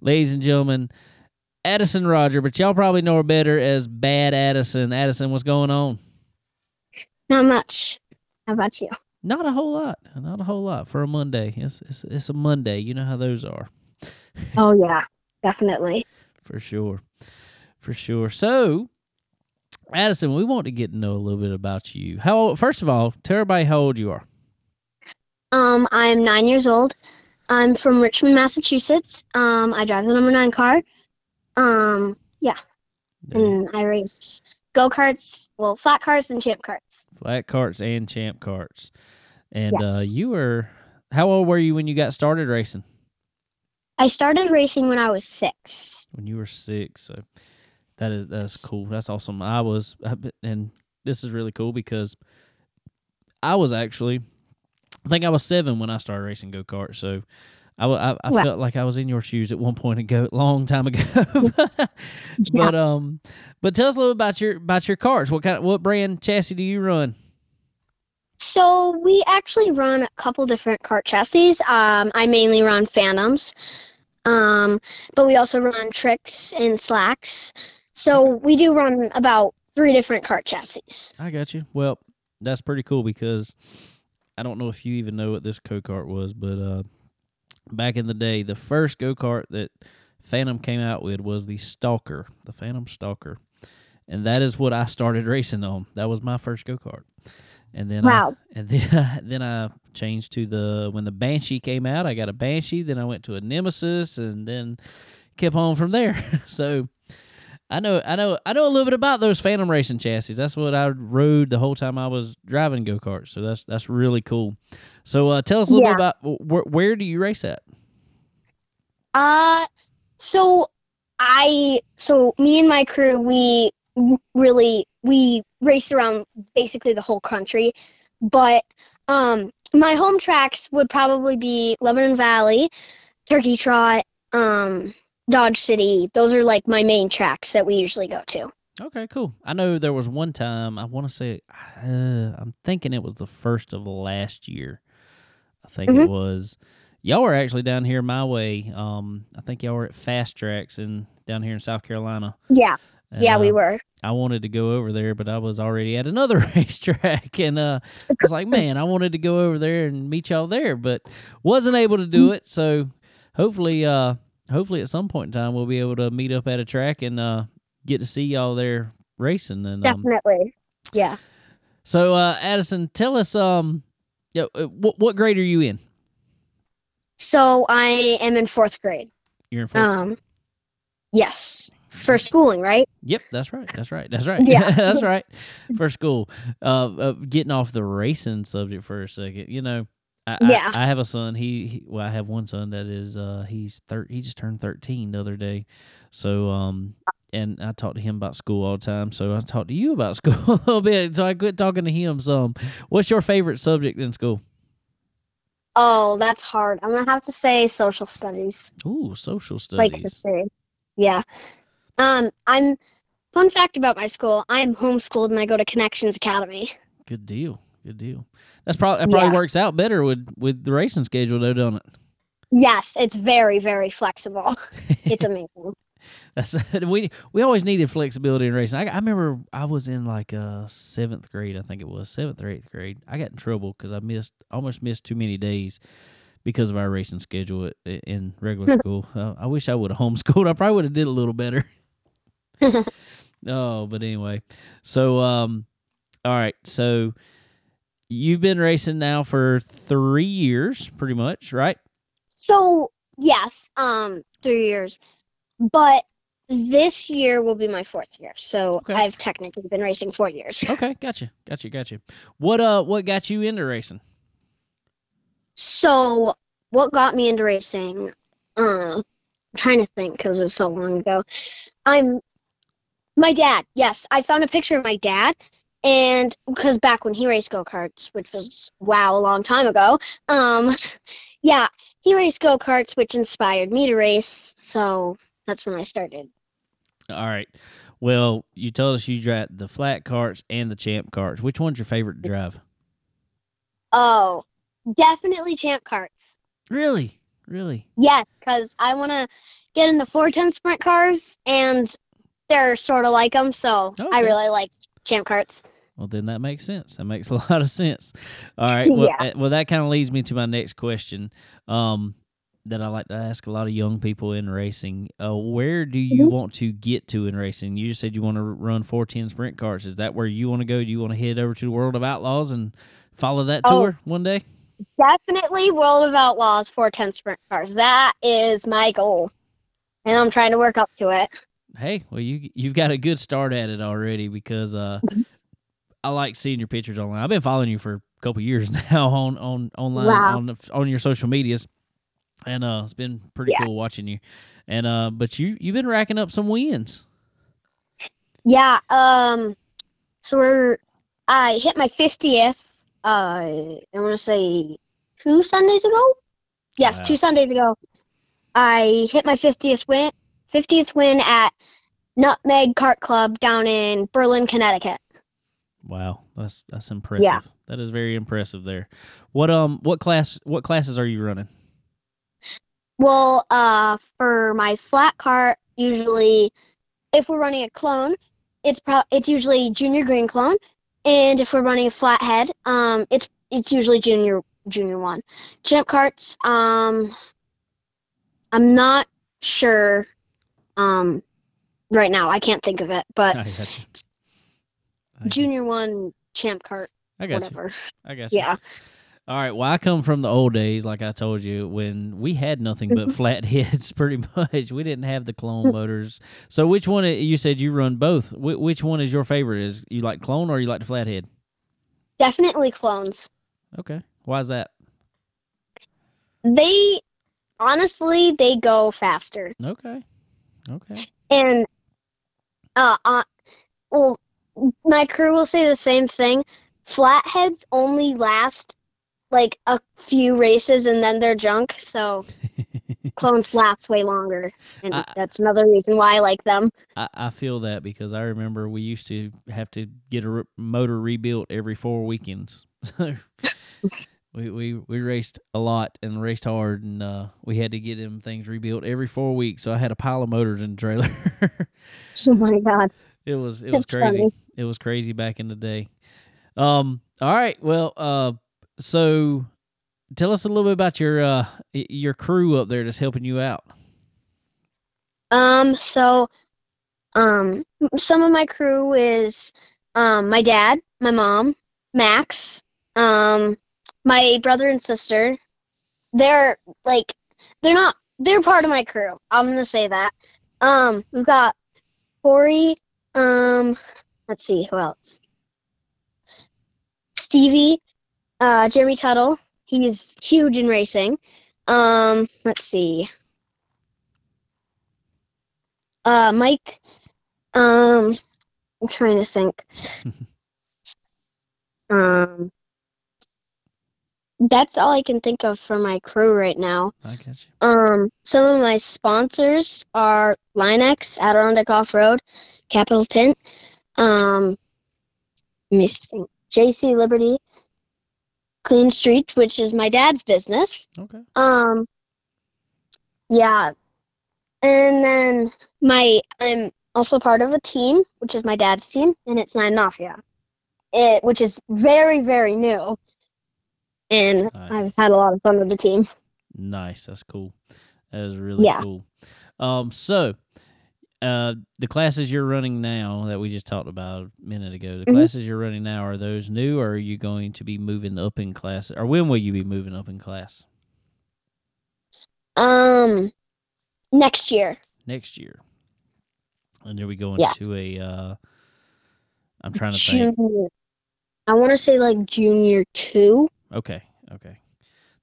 Ladies and gentlemen, Addison Roger, but y'all probably know her better as Bad Addison. Addison, what's going on? Not much. How about you? Not a whole lot. Not a whole lot for a Monday. It's it's, it's a Monday. You know how those are. Oh yeah, definitely. For sure. For sure. So, Addison, we want to get to know a little bit about you. How old, first of all, tell everybody how old you are. Um, I'm nine years old. I'm from Richmond, Massachusetts. Um, I drive the number nine car. Um, yeah, There. and I race go karts, well, flat carts and champ carts. Flat carts and champ carts. And uh, you were how old were you when you got started racing? I started racing when I was six. When you were six. So that is that's cool. That's awesome. I was and this is really cool because I was actually I think I was seven when I started racing go karts. So I, I, I Wow. felt like I was in your shoes at one point ago, *laughs* long time ago. *laughs* but um, but tell us a little about your about your cars. What kind of what brand chassis do you run? So we actually run a couple different cart chassis. Um, I mainly run Phantoms, um, but we also run Tricks and Slacks. So we do run about three different cart chassis. I got you. Well, that's pretty cool because I don't know if you even know what this go kart was, but uh, back in the day, the first go kart that Phantom came out with was the Stalker, the Phantom Stalker, and that is what I started racing on. That was my first go kart, and then Wow. I, and then *laughs* I, then I changed to the when the Banshee came out. I got a Banshee. Then I went to a Nemesis, and then kept on from there. *laughs* so I know I know I know a little bit about those Phantom racing chassis. That's what I rode the whole time I was driving go karts. So that's that's really cool. So uh, tell us a little Yeah. bit about wh- where do you race at? Uh, so I, so me and my crew, we really, we raced around basically the whole country, but, um, my home tracks would probably be Lebanon Valley, Turkey Trot, um, Dodge City. Those are like my main tracks that we usually go to. Okay, cool. I know there was one time I want to say uh, I'm thinking it was the first of last year. I think it Mhm. was. Y'all were actually down here my way. Um, I think y'all were at Fast Tracks and down here in South Carolina. Yeah, And, yeah, we uh, were. I wanted to go over there, but I was already at another *laughs* racetrack, and uh, I was like, man, I wanted to go over there and meet y'all there, but wasn't able to do it. So hopefully, uh, hopefully at some point in time we'll be able to meet up at a track and uh, get to see y'all there racing. And um, Definitely. Yeah. so, uh, Addison, tell us, um, uh, what what grade are you in? So I am in fourth grade. You're in fourth. Um, yes, for schooling, right? Yep, that's right. That's right. That's right. Yeah. *laughs* that's right. For school, uh, uh, getting off the racing subject for a second. You know, I, Yeah. I, I have a son. He, he, well, I have one son that is, uh, he's thir- He just turned thirteen the other day. So, um, and I talk to him about school all the time. So I talk to you about *laughs* school a little bit. So I quit talking to him some. What's your favorite subject in school? Oh, that's hard. I'm gonna have to say social studies. Ooh, social studies. like history. Yeah. Um, I'm fun fact about my school. I am homeschooled and I go to Connections Academy. Good deal. Good deal. That's probably that probably Yeah. works out better with with the racing schedule, though, don't it? Yes, it's very, very flexible. *laughs* It's amazing. That's we we always needed flexibility in racing. I, I remember I was in like uh seventh grade, I think it was seventh or eighth grade. I got in trouble because I missed almost missed too many days because of our racing schedule at, in regular *laughs* school. Uh, I wish I would have homeschooled. I probably would have did a little better. *laughs* oh, but anyway, so um, all right, so you've been racing now for three years, pretty much, right? So yes, um, three years, but this year will be my fourth year. So Okay. I've technically been racing four years. *laughs* Okay, gotcha, gotcha, gotcha. What uh, what got you into racing? So what got me into racing? Uh, I'm trying to think because it was so long ago. I'm my dad. Yes, I found a picture of my dad, and because back when he raced go karts, which was wow a long time ago. Um, *laughs* yeah, he raced go karts, which inspired me to race. So that's when I started. All right. Well, you told us you drive the flat carts and the champ carts. Which one's your favorite to drive? Oh, definitely champ carts. Really? Really? Yes, because I want to get in the 410 sprint cars, and they're sort of like them. So I really like champ karts. Well, then that makes sense. That makes *laughs* a lot of sense. All right. Well, Yeah. uh, well that kind of leads me to my next question um, that I like to ask a lot of young people in racing. Uh, where do you Mhm. want to get to in racing? You just said you want to run 410 sprint cars. Is that where you want to go? Do you want to head over to the World of Outlaws and follow that Oh. tour one day? Definitely World of Outlaws 410 sprint cars. That is my goal, and I'm trying to work up to it. Hey, well you you've got a good start at it already because uh *laughs* I like seeing your pictures online. I've been following you for a couple years *laughs* now on on online Wow. on on your social medias. And uh it's been pretty Yeah. cool watching you. And uh but you you've been racking up some wins. Yeah. Um. So we're. I hit my 50th. Uh, I want to say two Sundays ago. Yes, Wow. two Sundays ago. I hit my 50th win. 50th win at Nutmeg Kart Club down in Berlin, Connecticut. Wow, that's that's impressive. Yeah. That is very impressive there. What um what class what classes are you running? Well, uh, for my flat cart, usually, if we're running a clone, it's pro- it's usually junior green clone, and if we're running a flathead, um, it's it's usually junior junior one. Champ carts, um, I'm not sure, um, right now. I can't think of it, but I you. I you. junior one champ cart. I got you. whatever. I got you. Yeah. All right. Well, I come from the old days, like I told you, when we had nothing but flat heads. *laughs* Pretty much, we didn't have the clone motors. So, which one? You said you run both. Wh- which one is your favorite? Is you like clone or you like the flathead? Definitely clones. Okay. Why is that? They honestly they go faster. Okay. Okay. And uh, uh well my crew will say the same thing. Flatheads only last like a few races and then they're junk, so *laughs* clones last way longer. And I- that's another reason why I like them. I, I feel that because I remember we used to have to get a motor rebuilt every four weekends. *laughs* We, we we raced a lot and raced hard, and uh, we had to get them things rebuilt every four weeks. So I had a pile of motors in the trailer. *laughs* Oh my god. *laughs* it was it was That's crazy. funny. It was crazy back in the day. Um. All right. Well. Uh. So, tell us a little bit about your uh your crew up there that's helping you out. Um, so, um, some of my crew is, um, my dad, my mom, Max, um, my brother and sister. They're like, they're not, they're part of my crew. I'm gonna say that. Um, we've got Corey, um, let's see, who else? Stevie, uh, Jeremy Tuttle. He's huge in racing. Um, let's see. Uh, Mike. Um, I'm trying to think. *laughs* um, that's all I can think of for my crew right now. I got you. Um, some of my sponsors are Linex, Adirondack Off Road, Capital Tint, um, think, JC Liberty, Clean Street, which is my dad's business. Okay. Um, yeah, and then my I'm also part of a team, which is my dad's team, and it's Nine Mafia, it, which is very very new, and Nice. I've had a lot of fun with the team. Nice. That's cool. That is really Yeah. cool. Um, so uh the classes you're running now that we just talked about a minute ago, the Mhm. classes you're running now, are those new or are you going to be moving up in class? Or when will you be moving up in class? Um, next year. Next year. And are we going Yes. to a uh I'm trying to think. Junior. I want to say like junior two. Okay, okay.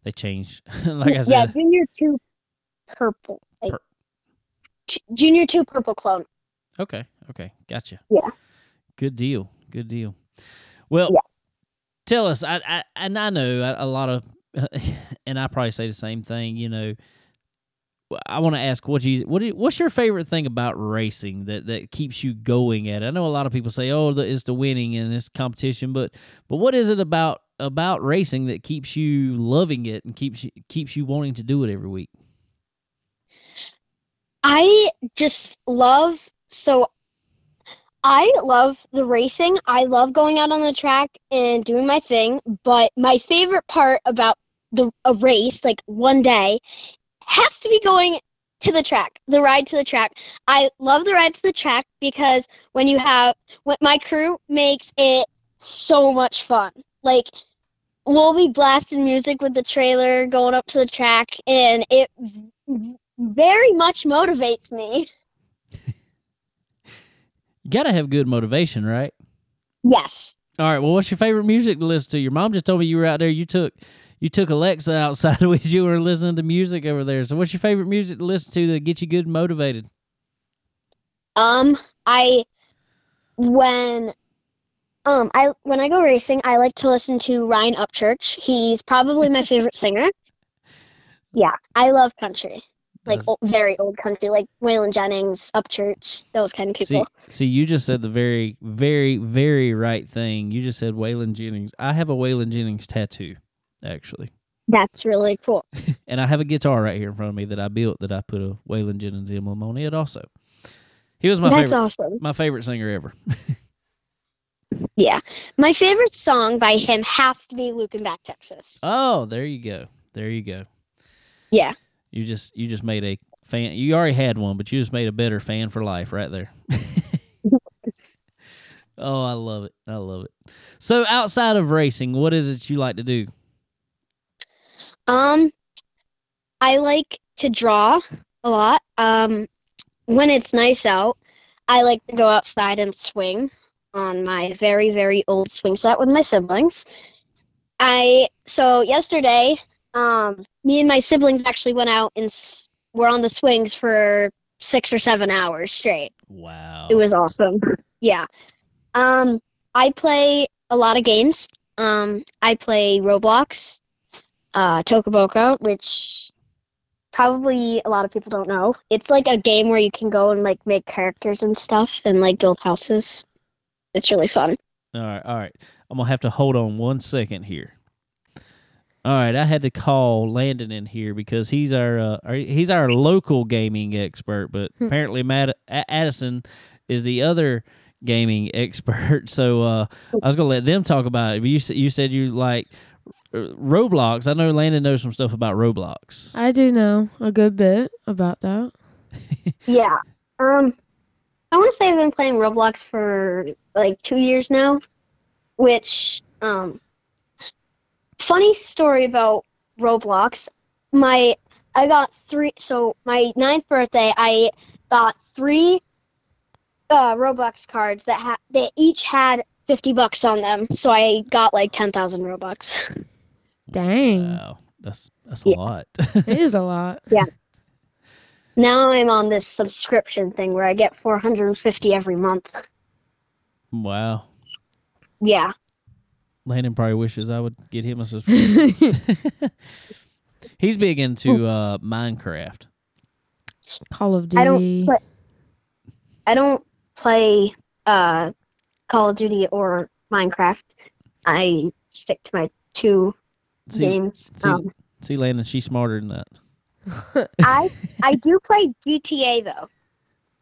They changed *laughs* like I yeah, said. junior two, purple. Like, Pur- junior two, purple clone. Okay, okay, gotcha. Yeah. Good deal. Good deal. Well, Yeah. tell us. I, I and I know a, a lot of, *laughs* and I probably say the same thing. You know, I want to ask what you what do you- what's your favorite thing about racing that that keeps you going at it? I know a lot of people say, oh, the, it's the winning and it's competition, but but what is it about about racing that keeps you loving it and keeps you keeps you wanting to do it every week? I just love so. I love the racing. I love going out on the track and doing my thing. But my favorite part about the a race, like one day, has to be going to the track. The ride to the track. I love the ride to the track because when you have when my crew makes it so much fun. Like we'll be blasting music with the trailer going up to the track, and it very much motivates me. You gotta have good motivation, right? Yes. All right. Well, what's your favorite music to listen to? Your mom just told me you were out there. You took you took Alexa outside *laughs* with you were listening to music over there. So, what's your favorite music to listen to that gets you good and motivated? Um, I when um I when I go racing, I like to listen to Ryan Upchurch. He's probably my favorite *laughs* singer. Yeah, I love country, like old, very old country, like Waylon Jennings, Upchurch, those kind of see, people. see, you just said the very, very, very right thing. You just said Waylon Jennings. I have a Waylon Jennings tattoo, actually, That's really cool. *laughs* and I have a guitar right here in front of me that I built that I put a Waylon Jennings emblem on it. Also, he was my That's favorite, awesome. my favorite singer ever. *laughs* Yeah, my favorite song by him has to be "Luckenbach Texas." Oh, there you go. There you go. Yeah. You just you just made a fan. You already had one, but you just made a better fan for life right there. *laughs* Oh, I love it. I love it. So, outside of racing, what is it you like to do? Um, I like to draw a lot. Um, when it's nice out, I like to go outside and swing on my very, very old swing set with my siblings. I so yesterday, um, me and my siblings actually went out and s- were on the swings for six or seven hours straight. Wow. It was awesome. *laughs* Yeah. Um, I play a lot of games. Um, I play Roblox, uh, Toca Boca, which probably a lot of people don't know. It's like a game where you can go and like make characters and stuff and like build houses. It's really fun. All right, all right. I'm gonna have to hold on one second here. All right, I had to call Landon in here because he's our, uh, he's our local gaming expert, but Hmm. apparently Matt A- Addison is the other gaming *laughs* expert. So uh, I was gonna let them talk about it. But you you said you like uh, Roblox. I know Landon knows some stuff about Roblox. I do know a good bit about that. *laughs* Yeah. Um, I want to say I've been playing Roblox for like two years now, which um, funny story about Roblox. My I got three. So my ninth birthday, I got three uh, Roblox cards that ha- they each had fifty bucks on them. So I got like ten thousand Robux. Dang, Wow, that's that's a Yeah. lot. *laughs* it is a lot. Now I'm on this subscription thing where I get four hundred and fifty every month. wow. Yeah. Landon probably wishes I would get him a subscription. *laughs* He's big into uh, Minecraft. Call of I don't Duty. play. I don't play uh, Call of Duty or Minecraft. I stick to my two See, games. see- Um, see, Landon, she's smarter than that. I I do play GTA though.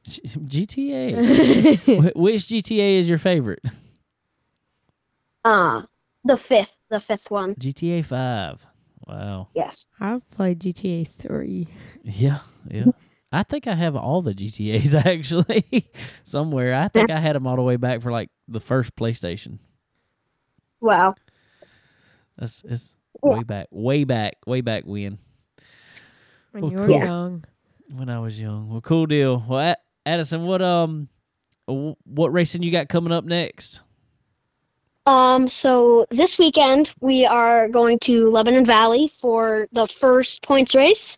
G- GTA. *laughs* Wh- Which GTA is your favorite? Uh the fifth, the fifth one. GTA Five. Wow. Yes. I've played GTA 3. Yeah, yeah. I think I have all the GTA's *laughs* actually somewhere. I think I had them all the way back for like the first PlayStation. Wow. That's it's Yeah. way back, way back, way back when When Well, you were cool. young. when I was young. Well, cool deal. Well, A- Addison, what um, what racing you got coming up next? Um, so this weekend we are going to Lebanon Valley for the first points race.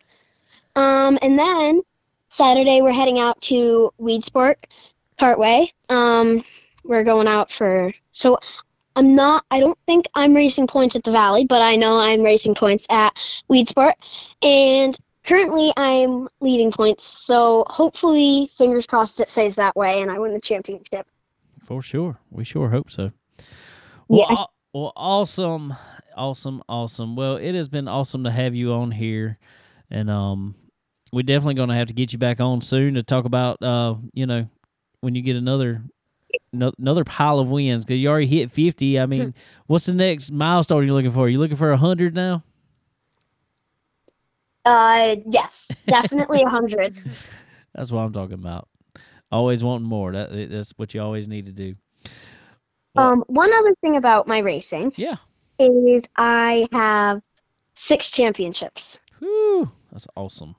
Um, and then Saturday we're heading out to Weedsport Cartway. Um, we're going out for so I'm not I don't think I'm racing points at the Valley, but I know I'm racing points at Weedsport. And currently I'm leading points, so hopefully fingers crossed it stays that way and I win the championship. For sure, we sure hope so. Well, Yeah. aw- well, awesome, awesome, awesome. Well, it has been awesome to have you on here, and um, we're definitely going to have to get you back on soon to talk about uh, you know, when you get another no, another pile of wins because you already hit fifty. I mean, what's the next milestone you're looking for? you looking for hundred now? Uh yes, definitely a hundred. *laughs* That's what I'm talking about. Always wanting more. That that's what you always need to do. Well- Um, one other thing about my racing Yeah. is I have six championships. Whew, that's awesome.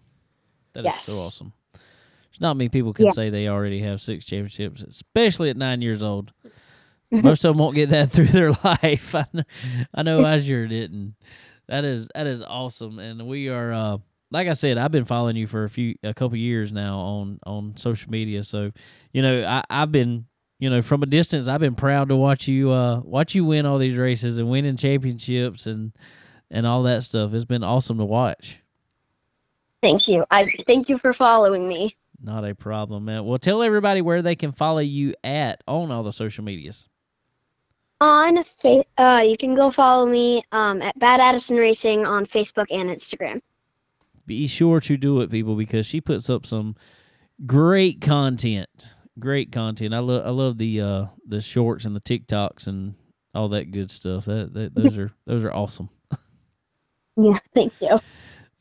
That is so awesome. There's not many people can Yeah. say they already have six championships, especially at nine years old. *laughs* Most of them won't get that *laughs* through their life. I know, I know I sure didn't. That is that is awesome, and we are uh, like I said, I've been following you for a few a couple years now on on social media. So you know I I've been you know from a distance I've been proud to watch you uh watch you win all these races and winning championships and and all that stuff. It's been awesome to watch. Thank you. I thank you for following me. Not a problem, man. Well, tell everybody where they can follow you at on all the social medias. On fa- uh, you can go follow me um, at Bad Addison Racing on Facebook and Instagram. Be sure to do it, people, because she puts up some great content. Great content. I love I love the uh the shorts and the TikToks and all that good stuff. That, that those are those are awesome. *laughs* Yeah, thank you.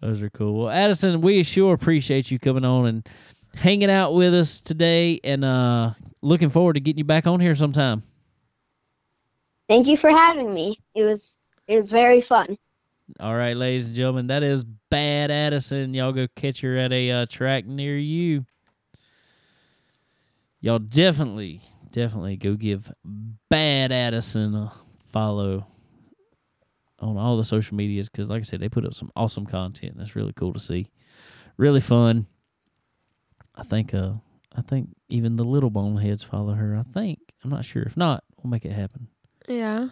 Those are cool. Well, Addison, we sure appreciate you coming on and hanging out with us today and uh looking forward to getting you back on here sometime. Thank you for having me. It was it was very fun. All right, ladies and gentlemen, that is Bad Addison. Y'all go catch her at a uh, track near you. Y'all definitely, definitely go give Bad Addison a follow on all the social medias because, like I said, they put up some awesome content. That's really cool to see. Really fun. I think, uh, I think even the little boneheads follow her. I think I'm not sure. If not, we'll make it happen. Yeah.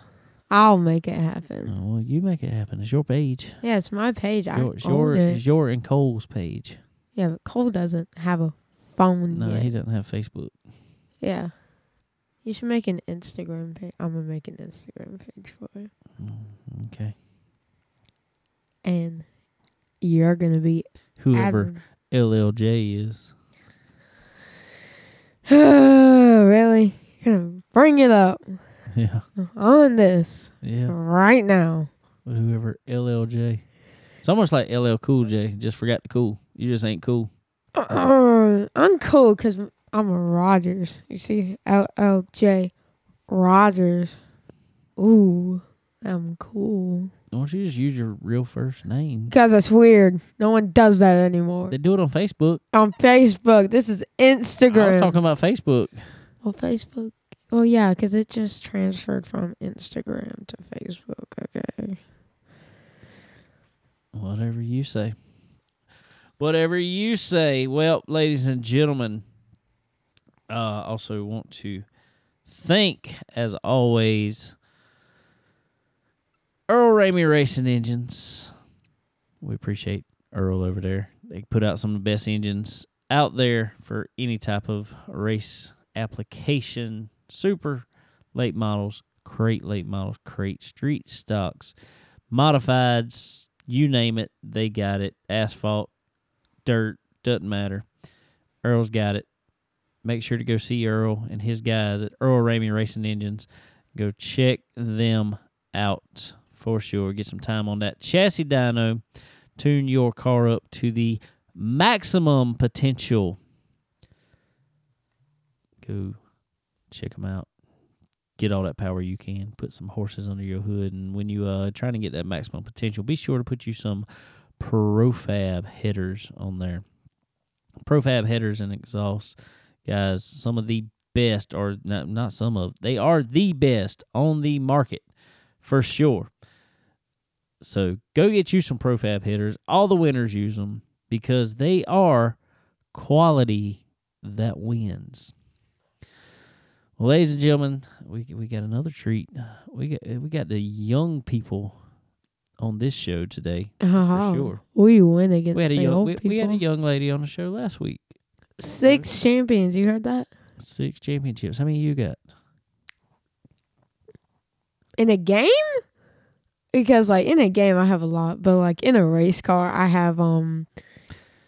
I'll make it happen. Oh, well, you make it happen. It's your page. Yeah, it's my page. I Your, it's own your, it. it's your and Cole's page. Yeah, but Cole doesn't have a phone No, yet. he doesn't have Facebook. Yeah. You should make an Instagram page. I'm gonna make an Instagram page for it. Mm, Okay. And you're gonna be Whoever added. LLJ is. *sighs* really? You're gonna bring it up *laughs* Yeah. on this Yeah. right now. But whoever LLJ. It's almost like LL Cool J. Just forgot the cool. You just ain't cool. Uh, I'm cool because I'm a Rogers. You see, L L J Rogers. Ooh, I'm cool. Why don't you just use your real first name? Because it's weird. No one does that anymore. They do it on Facebook. On Facebook, this is Instagram. I was Instagram. talking about Facebook. Well, Facebook. Oh yeah, because it just transferred from Instagram to Facebook. Okay. Whatever you say. Whatever you say. Well, ladies and gentlemen, uh, also want to thank, as always, Earl Ramey Racing Engines. We appreciate Earl over there. They put out some of the best engines out there for any type of race application. Super late models, crate late models, crate street stocks, modifieds, you name it, they got it. Asphalt, dirt, doesn't matter. Earl's got it. Make sure to go see Earl and his guys at Earl Ramey Racing Engines. Go check them out for sure. Get some time on that chassis dyno. Tune your car up to the maximum potential. Go check them out. Get all that power you can. Put some horses under your hood, and when you uh trying to get that maximum potential, be sure to put you some Profab headers on there. Profab headers and exhaust, guys. Some of the best, or not, not some of, they are the best on the market for sure. So go get you some Profab headers. All the winners use them because they are quality that wins. Well, ladies and gentlemen, we we got another treat. We got we got the young people on this show today Uh-huh. for sure. We win against We had a young we, people. we had a young lady on the show last week. Six champions. You heard that? Six championships. How many you got? In a game? Because like in a game I have a lot, but like in a race car I have um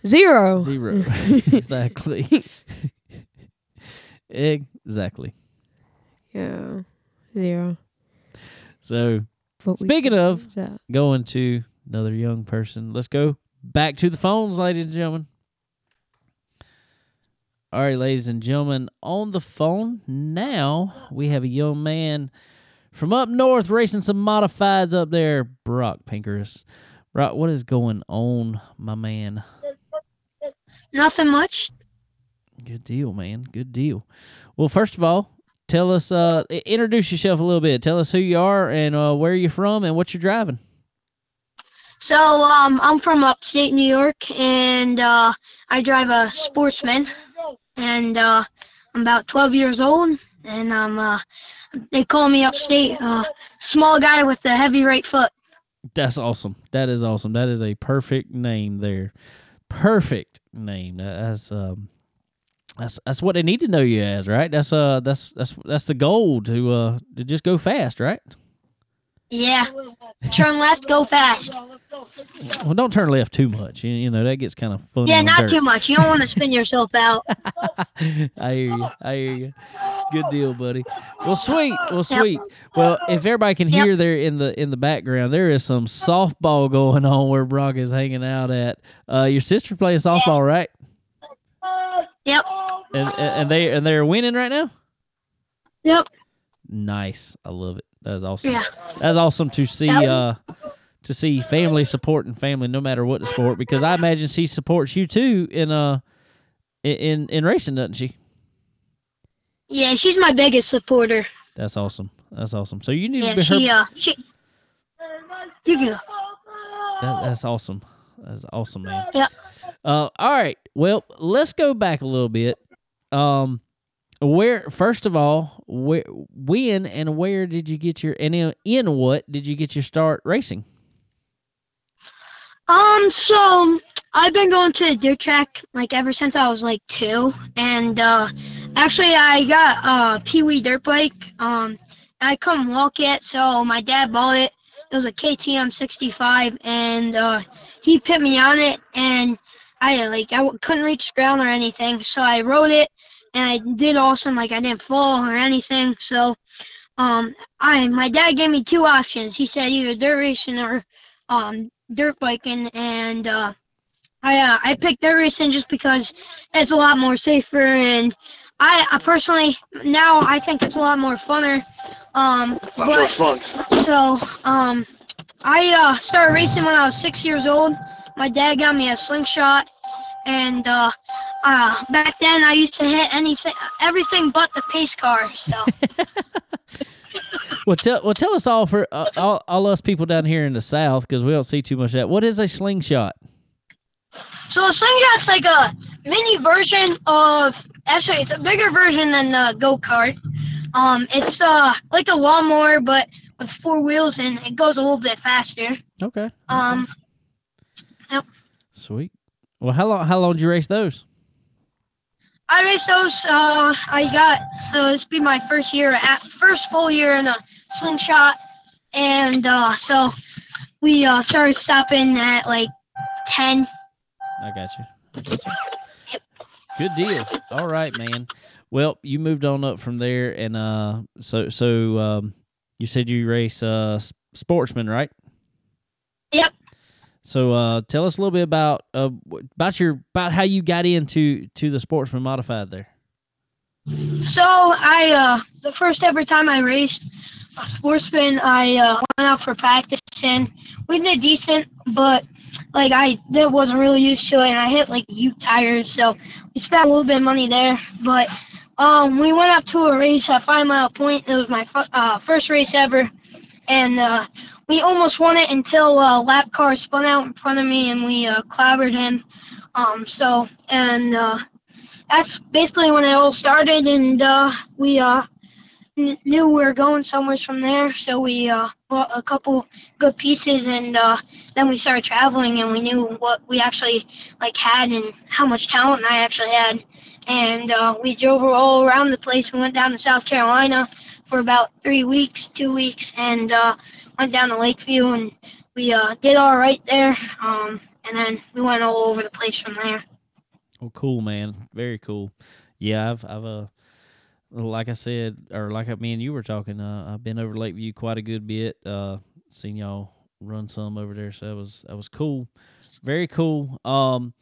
zero. Zero. *laughs* *laughs* exactly. *laughs* exactly. Yeah. Zero. So But Speaking of- going to another young person. Let's go back to the phones, ladies and gentlemen. All right, ladies and gentlemen, on the phone now we have a young man from up north racing some modifieds up there, Brock Pinkerus. Brock, what is going on, my man? Nothing much. Good deal, man. Good deal. Well, first of all, tell us, uh, introduce yourself a little bit. Tell us who you are and uh, where you're from and what you're driving. So um, I'm from upstate New York, and uh, I drive a Sportsman, and uh, I'm about 12 years old, and I'm uh, they call me upstate uh, small guy with a heavy right foot. That's awesome. That is awesome. That is a perfect name there. Perfect name. That's um that's that's what they need to know you as, right? That's uh that's that's that's the goal to uh to just go fast, right? Yeah, *laughs* turn left, go fast. Well, don't turn left too much. You, you know that gets kind of funny. Yeah, not dirt. too much. You don't want to spin *laughs* yourself out. *laughs* I hear you. I hear you. Good deal, buddy. Well, sweet. Well, sweet. Well, if everybody can Yep. hear there in the in the background, there is some softball going on where Brock is hanging out at. Uh, your sister playing softball, right? Yep. And and and they and they're winning right now. Yep. Nice. I love it. That's awesome. Yeah. That's awesome to see uh to see family supporting family no matter what the sport because I imagine she supports you too in uh in in, in racing, doesn't she? Yeah, she's my biggest supporter. That's awesome. That's awesome. So you need Yeah, to be her she uh she you can go. That, that's awesome. That's awesome, man. Yeah. Uh, all right. Well, let's go back a little bit. Um, where first of all, where, when, and where did you get your and in, what did you get your start racing? Um, so I've been going to the dirt track like ever since I was like two, and uh, actually I got a Pee Wee dirt bike. Um, I couldn't walk it, so my dad bought it. It was a KTM 65, and uh, he put me on it, and I like I couldn't reach ground or anything, so I rode it, and I did awesome. Like I didn't fall or anything. So, um, I my dad gave me two options. He said either dirt racing or um dirt biking, and uh, I uh, I picked dirt racing just because it's a lot more safer, and I, I personally now I think it's a lot more funner. Um, A lot more fun. so um, I uh, started racing when I was six years old. My dad got me a slingshot, and uh, uh, back then I used to hit anything, everything but the pace car. So. *laughs* Well, tell well tell us all for uh, all, all us people down here in the south because we don't see too much of that. What is a slingshot? So a slingshot's like a mini version of actually it's a bigger version than the go kart. Um, it's uh like a lawnmower but with four wheels and it goes a little bit faster. Okay, Um, Yep. sweet. Well, how long how long did you race those? I raced those. Uh, I got so this be my first year at first full year in a slingshot, and uh, so we uh, started stopping at like ten. I got you. I got you. Good deal. All right, man. Well, you moved on up from there, and uh, so so um, you said you race uh sportsman, right? Yep. So uh, tell us a little bit about uh about your about how you got into to the sportsman modified there. So I uh, the first ever time I raced a sportsman, I uh, went out for practice and we did decent, but like I wasn't really used to it, and I hit like Ute tires, so we spent a little bit of money there. But um, we went up to a race at Five Mile Point. It was my uh, first race ever, and uh, we almost won it until a lap car spun out in front of me and we uh, clobbered him. Um, so and uh, that's basically when it all started, and uh, we uh, kn- knew we were going somewhere from there. So we uh, bought a couple good pieces, and uh, then we started traveling, and we knew what we actually like had and how much talent I actually had. And uh, we drove all around the place. We went down to South Carolina for about three weeks, two weeks, and uh, went down to Lakeview, and we uh, did all right there. Um, and then we went all over the place from there. Well, cool, man. Very cool. Yeah, I've I've uh like I said, or like me and you were talking, uh, I've been over Lakeview quite a good bit. Uh, seen y'all run some over there, so that was that was cool. Very cool. Um,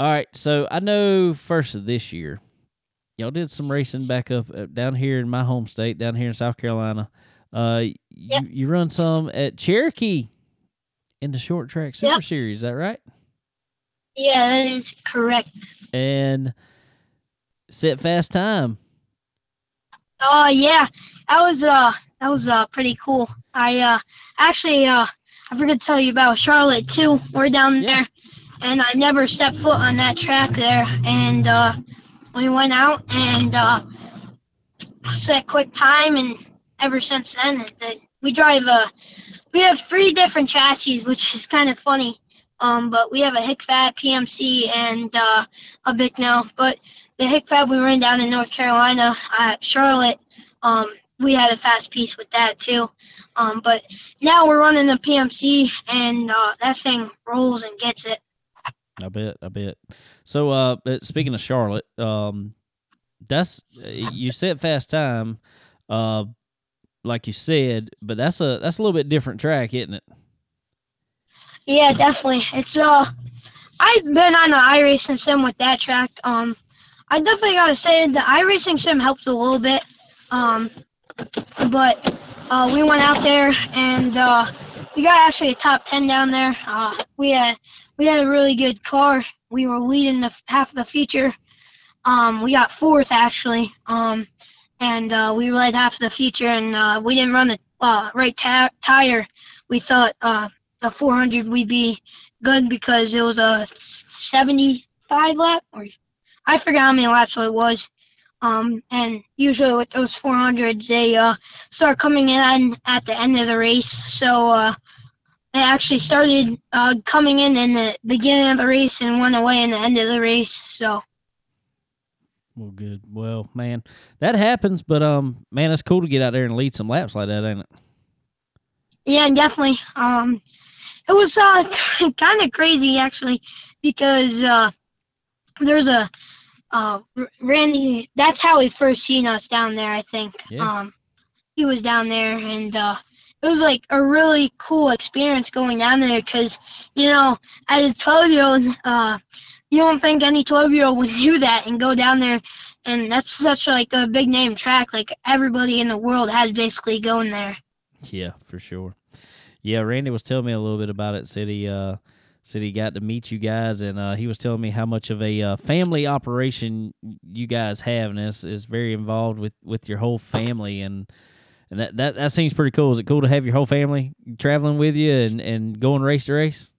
all right, so I know first of this year, y'all did some racing back up uh, down here in my home state, down here in South Carolina. Uh, Yep. you run some at Cherokee in the short track super Yep. series, is that right? Yeah, that is correct. And set fast time. Oh yeah, that was uh that was uh pretty cool. I uh actually uh I forgot to tell you about Charlotte too. We're down Yeah. there, and I never stepped foot on that track there. And uh, we went out and uh, set quick time, and ever since then, it, it, we drive uh we have three different chassis, which is kind of funny. Um, but we have a HickFat PMC and uh, a now. But the HickFat we ran down in North Carolina at Charlotte, um, we had a fast piece with that too. Um, but now we're running the PMC, and uh, that thing rolls and gets it. I bet. I bet. So, uh, speaking of Charlotte, um, that's uh, you said fast time, uh, like you said, but that's a that's a little bit different track, isn't it? Yeah, definitely. It's uh, I've been on the iRacing sim with that track. Um, I definitely gotta say the iRacing sim helps a little bit. Um, but uh, we went out there and uh, we got actually a top ten down there. Uh, we had we had a really good car. We were leading the half of the feature. Um, we got fourth actually, um, and uh, we led half the feature, and uh, we didn't run the uh, right ta- tire. We thought uh, the 400 we'd be good because it was a 75 lap, or I forgot how many laps it was. Um, and usually with those 400s, they uh, start coming in at the end of the race. So uh, they actually started uh, coming in in the beginning of the race and went away in the end of the race. So Well, good. Well, man, that happens, but um, man, it's cool to get out there and lead some laps like that, ain't it? yeah, definitely. Um, it was uh, *laughs* kind of crazy actually because uh, there's a uh, Randy. That's how he first seen us down there. I think. Yeah. Um, he was down there, and uh, it was like a really cool experience going down there because you know, as a 12 year old, uh, you don't think any 12 year old would do that and go down there. And that's such like a big name track. Like everybody in the world has basically going there. Yeah, for sure. Yeah, Randy was telling me a little bit about it. Said he uh, said he got to meet you guys, and uh, he was telling me how much of a uh, family operation you guys have, and it's, it's very involved with, with your whole family, and and that, that that seems pretty cool. Is it cool to have your whole family traveling with you and, and going race to race?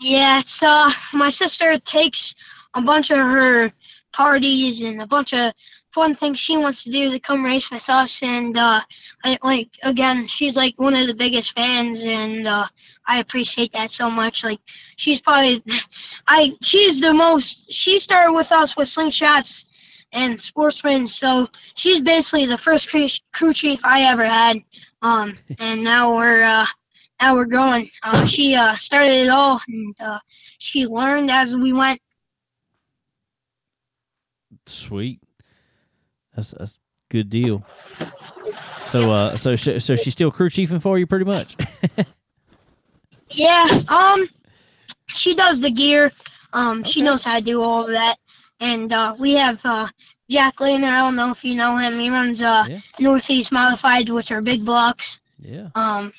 Yeah, uh my sister takes a bunch of her parties and a bunch of fun things she wants to do to come race with us and uh I, like again she's like one of the biggest fans and uh I appreciate that so much like she's probably *laughs* I she's the most she started with us with slingshots and sportsmen so she's basically the first crew, crew chief I ever had um *laughs* and now we're uh now we're going. Uh, she uh, started it all, and uh, she learned as we went. Sweet, that's that's a good deal. So uh, so so she's still crew chiefing for you, pretty much. *laughs* Yeah, um, she does the gear. Um, she knows how to do all of that. And uh, we have uh, Jack Lehner. I don't know if you know him. He runs uh, Yeah. Northeast Modified, which are big blocks. yeah. Um,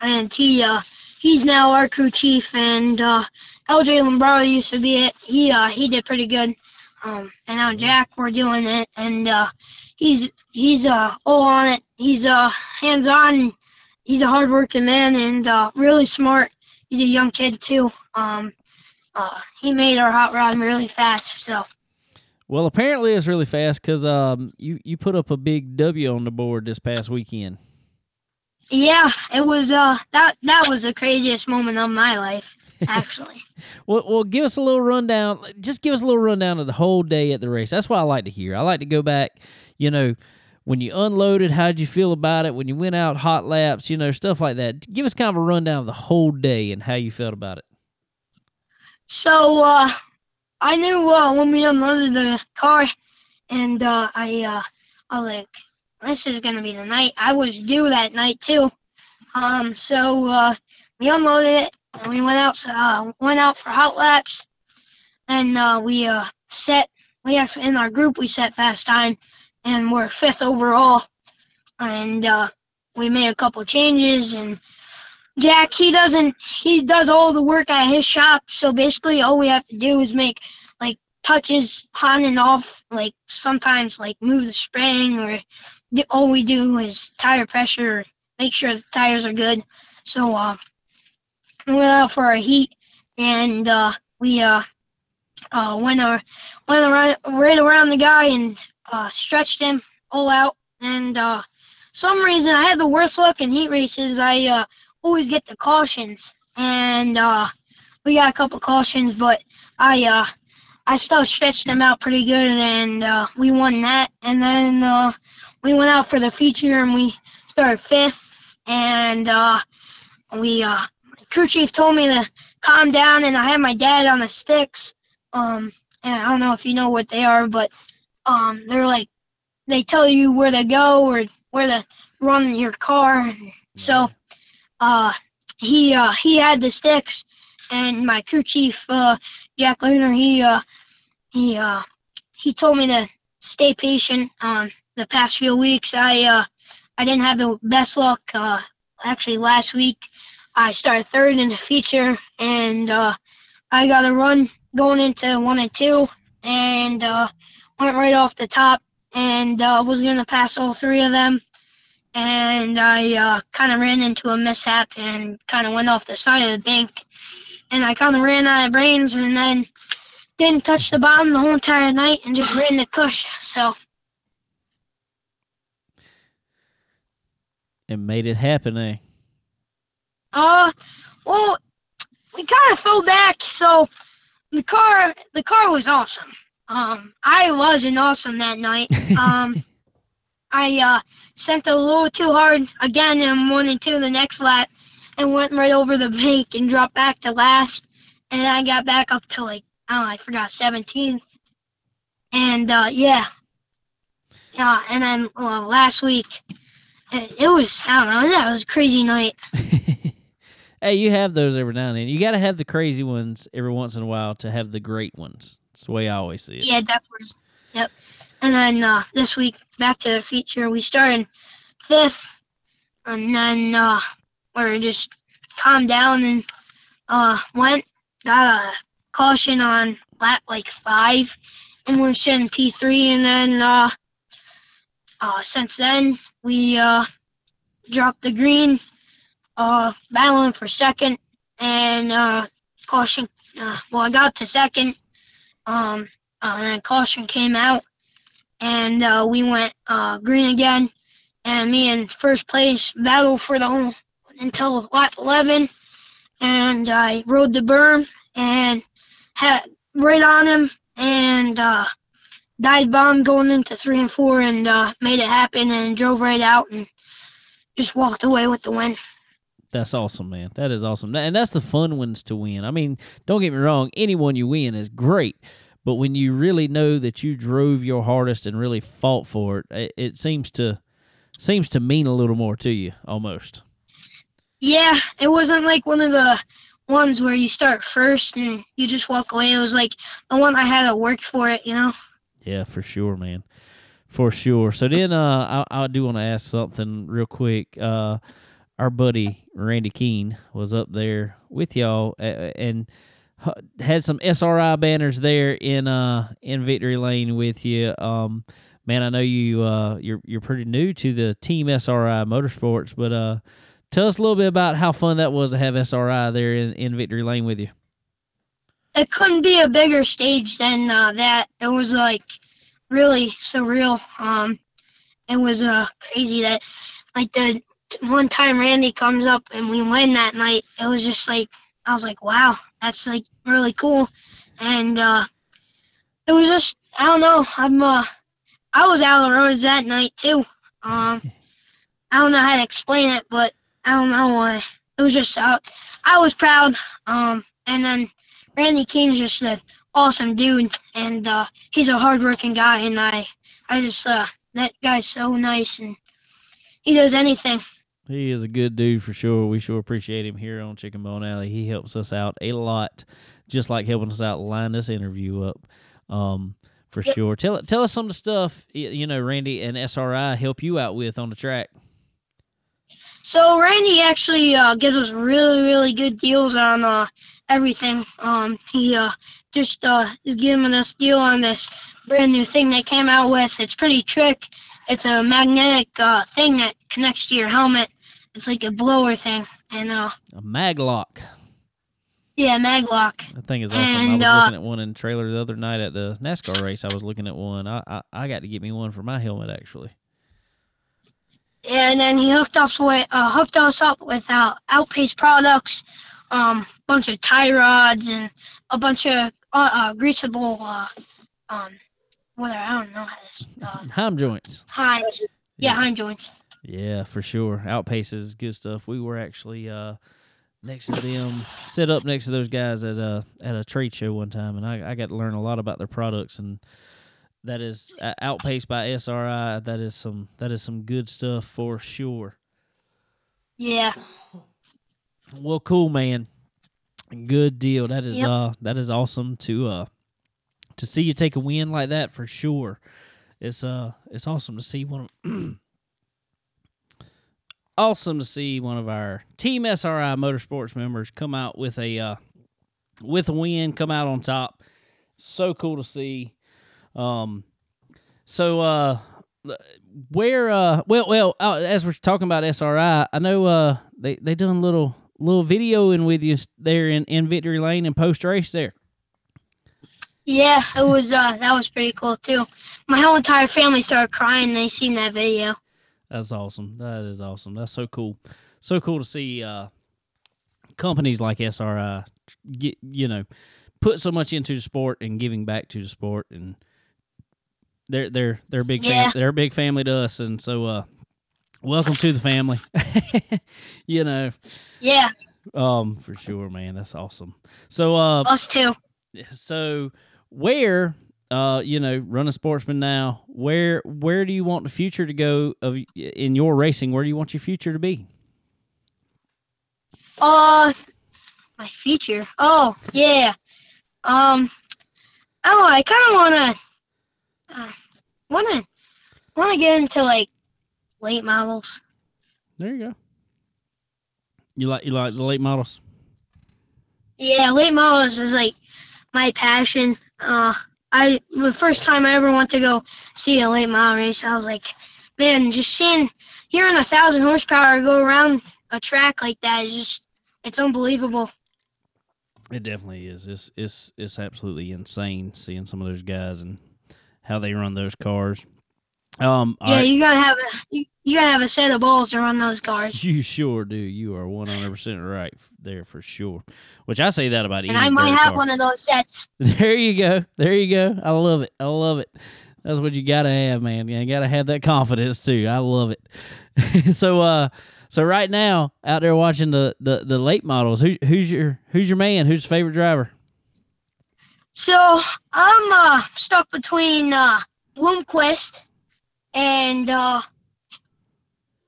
and he uh, he's now our crew chief. And uh, LJ Lombardo used to be it. He uh, he did pretty good. Um, and now Jack, we're doing it, and uh, he's he's uh all on it. He's uh hands on. He's a hardworking man and uh, really smart. He's a young kid too. Um, uh, he made our hot rod really fast. So Well, apparently it's really fast because um you you put up a big W on the board this past weekend. Yeah, it was uh that that was the craziest moment of my life *laughs* actually. Well, well, give us a little rundown. Just give us a little rundown of the whole day at the race. That's what I like to hear. I like to go back. You know, when you unloaded, how'd you feel about it? When you went out hot laps, you know, stuff like that. Give us kind of a rundown of the whole day and how you felt about it. So uh, I knew uh, when we unloaded the car, and uh, I uh, I like, this is gonna be the night. I was due that night too. Um, so uh, we unloaded it, and we went out uh, went out for hot laps, and uh, we uh, set. We actually in our group we set fast time, and we're fifth overall, and uh, we made a couple changes and. Jack, he doesn't. He does all the work at his shop. So basically, all we have to do is make like touches on and off. Like sometimes, like move the spring, or all we do is tire pressure, make sure the tires are good. So uh, we went out for our heat, and uh, we uh, uh, went uh, went around, right around the guy and uh, stretched him all out. And uh, some reason I had the worst luck in heat races. I uh, always get the cautions, and uh, we got a couple cautions, but I uh, I still stretched them out pretty good, and uh, we won that. And then uh, we went out for the feature, and we started fifth, and uh, we uh, crew chief told me to calm down, and I had my dad on the sticks. Um, and I don't know if you know what they are, but um, they're like they tell you where to go or where to run your car. So uh, he uh, he had the sticks, and my crew chief uh, Jack Lunar he uh, he uh, he told me to stay patient. Um, the past few weeks. I uh, I didn't have the best luck. Uh, actually, last week I started third in the feature, and uh, I got a run going into one and two, and uh, went right off the top, and uh, was gonna pass all three of them, and I uh, kind of ran into a mishap and kind of went off the side of the bank, and I kind of ran out of brains, and then didn't touch the bottom the whole entire night, and just ran the cush. So And made it happen, eh? Uh, well, we kind of fell back, so the car the car was awesome. Um, I wasn't awesome that night. *laughs* Um, I uh sent a little too hard again in one and two the next lap, and went right over the bank and dropped back to last, and I got back up to like I don't know, I forgot 17th, and uh, yeah, yeah, and then well, last week. It, it was I don't know that was a crazy night. *laughs* hey, you have those every now and then. You got to have the crazy ones every once in a while to have the great ones. That's the way I always see it. Yeah, definitely. Yep. And then uh, this week, back to the feature, we started fifth, and then uh, we just calmed down and uh, went, got a caution on lap like five, and we're sitting P3, and then uh, uh, since then, we uh, dropped the green, uh, battling for second, and uh, caution. Uh, well, I got to second, um, uh, and then caution came out, and uh, we went green again, and me in first place battled for the whole until lap 11, and I rode the berm and had right on him, and dive bomb going into three and four, and uh, made it happen, and drove right out, and just walked away with the win. That's awesome, man. That is awesome. And that's the fun ones to win. I mean, don't get me wrong, anyone you win is great. But when you really know that you drove your hardest and really fought for it, it, it seems to seems to mean a little more to you almost. Yeah, it wasn't like one of the ones where you start first and you just walk away. It was like the one I had to work for it, you know. Yeah, for sure, man. For sure. So then uh I, I do want to ask something real quick. Uh our buddy Randy Keene was up there with y'all and had some SRI banners there in uh in Victory Lane with you. Um man, I know you uh you're you're pretty new to the team SRI Motorsports, but uh tell us a little bit about how fun that was to have SRI there in, in Victory Lane with you. It couldn't be a bigger stage than uh, that. It was like really surreal. Um, it was uh crazy that like the one time Randy comes up and we win that night. It was just like I was like, wow, that's like really cool, and uh, it was just I don't know. I'm uh, I was out on the roads that night too. Um, I don't know how to explain it, but I don't know why. It was just uh, I was proud. Um, and then Randy King's just an awesome dude, and uh, he's a hardworking guy, and I I just uh, that guy's so nice, and he does anything. He is a good dude for sure. We sure appreciate him here on Chicken Bone Alley. He helps us out a lot, just like helping us out line this interview up. Um, for Yep. sure. Tell tell us some of the stuff you know Randy and SRI help you out with on the track. So Randy actually uh, gives us really, really good deals on uh, everything. Um, he uh, just uh, is giving us deal on this brand new thing they came out with. It's pretty trick. It's a magnetic uh, thing that connects to your helmet. It's like a blower thing, and uh, A Maglock. yeah, maglock. That thing is awesome. And, I was uh, looking at one in the trailer the other night at the NASCAR race. I was looking at one. I, I I got to get me one for my helmet actually. and then he hooked us with uh, hooked us up with uh, Outpace products, um, bunch of tie rods and a bunch of uh, uh, greasable, uh, um, whatever I don't know how to uh, *laughs* Heim joints. hind, yeah, hind joints. Yeah, for sure. Outpace is good stuff. We were actually uh, next to them, set up next to those guys at a at a trade show one time, and I, I got to learn a lot about their products. And that is uh, Outpace by SRI. That is some that is some good stuff for sure. Yeah, Well, cool, man. Good deal. That is Yep. uh that is awesome to uh to see you take a win like that for sure. it's uh it's awesome to see one of *clears throat* awesome to see one of our team SRI motorsports members come out with a uh with a win, come out on top. So cool to see. Um so uh where uh well well uh, as we're talking about SRI, I know uh they they done a little video in with you there in in Victory Lane and post race there. Yeah, it was uh that was pretty cool too. My whole entire family started crying. They seen that video. That's awesome. That is awesome. That's so cool. So cool to see uh companies like SRI get you know put so much into the sport and giving back to the sport and they're they're they're big fam- they're a big family to us and so uh welcome to the family. *laughs* you know, Yeah, um for sure man. That's awesome. So uh us too. so where uh you know running sportsman now where where do you want the future to go of in your racing where do you want your future to be Uh, my future. Oh yeah. Um, oh, I kind of wanna, uh, wanna, wanna get into like late models. there you go you like you like the late models Yeah, late models is like my passion. Uh, I the first time I ever went to go see a late model race, I was like, man, just seeing hearing a thousand horsepower go around a track like that is just it's unbelievable. it definitely is it's it's it's absolutely insane seeing some of those guys and how they run those cars um yeah, right. you gotta have a you, you gotta have a set of balls to run those cars. *laughs* you sure do you are 100% right there for sure which i say that about And I might have car. one of those sets. *laughs* There you go. There you go. I love it. I love it. That's what you gotta have, man. You gotta have that confidence too. I love it. *laughs* so uh so right now, out there watching the, the, the late models, who who's your who's your man? Who's your favorite driver? So I'm uh stuck between uh Bloomquist and uh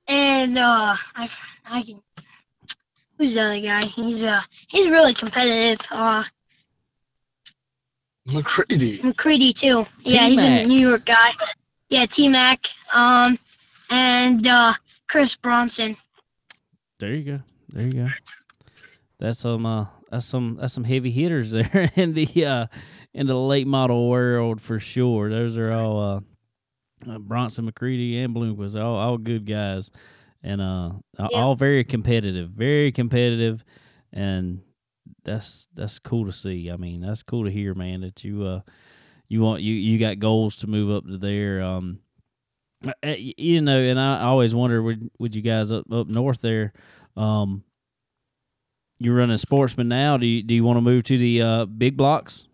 and uh I I can who's the other guy? He's uh he's really competitive. Uh McCreadie. McCreadie too. Yeah, he's T-Mac. a New York guy. Yeah, T Mac. Um and uh Chris Bronson. There you go. There you go. That's some uh that's some that's some heavy hitters *laughs* there in the uh in the late model world for sure. Those are all uh, uh Bronson McCreadie and Bloomquist, all all good guys. And uh Yeah. all very competitive, very competitive and that's that's cool to see. I mean, that's cool to hear, man, that you uh you want you you got goals to move up to there. Um you know, and I always wonder would would you guys up up north there um, you're running sportsman now. Do you do you want to move to the uh, big blocks?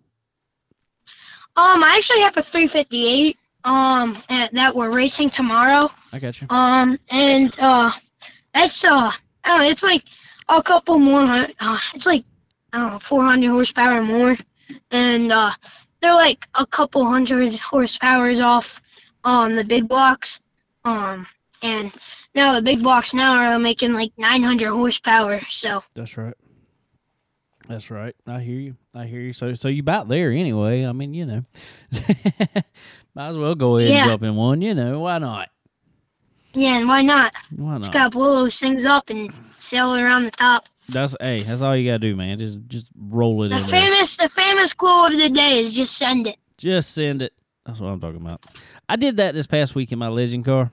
Um I actually have a three fifty eight um that we're racing tomorrow. I got you. Um, and uh, that's uh, I know, it's like a couple more. Uh, it's like I don't know, 400 horsepower more, and uh, they're like a couple hundred horsepowers off on the big blocks. Um, and now the big blocks now are making like 900 horsepower. So That's right. That's right. I hear you. I hear you. So so you about there anyway. I mean, you know, *laughs* might as well go ahead Yeah. and jump in one. You know, why not? yeah, and why not? Why not? Just gotta blow those things up and sail it around the top. That's hey, that's all you gotta do, man. Just just roll it The in there. famous, the famous quote of the day is just send it. Just send it. That's what I'm talking about. I did that this past week in my legend car.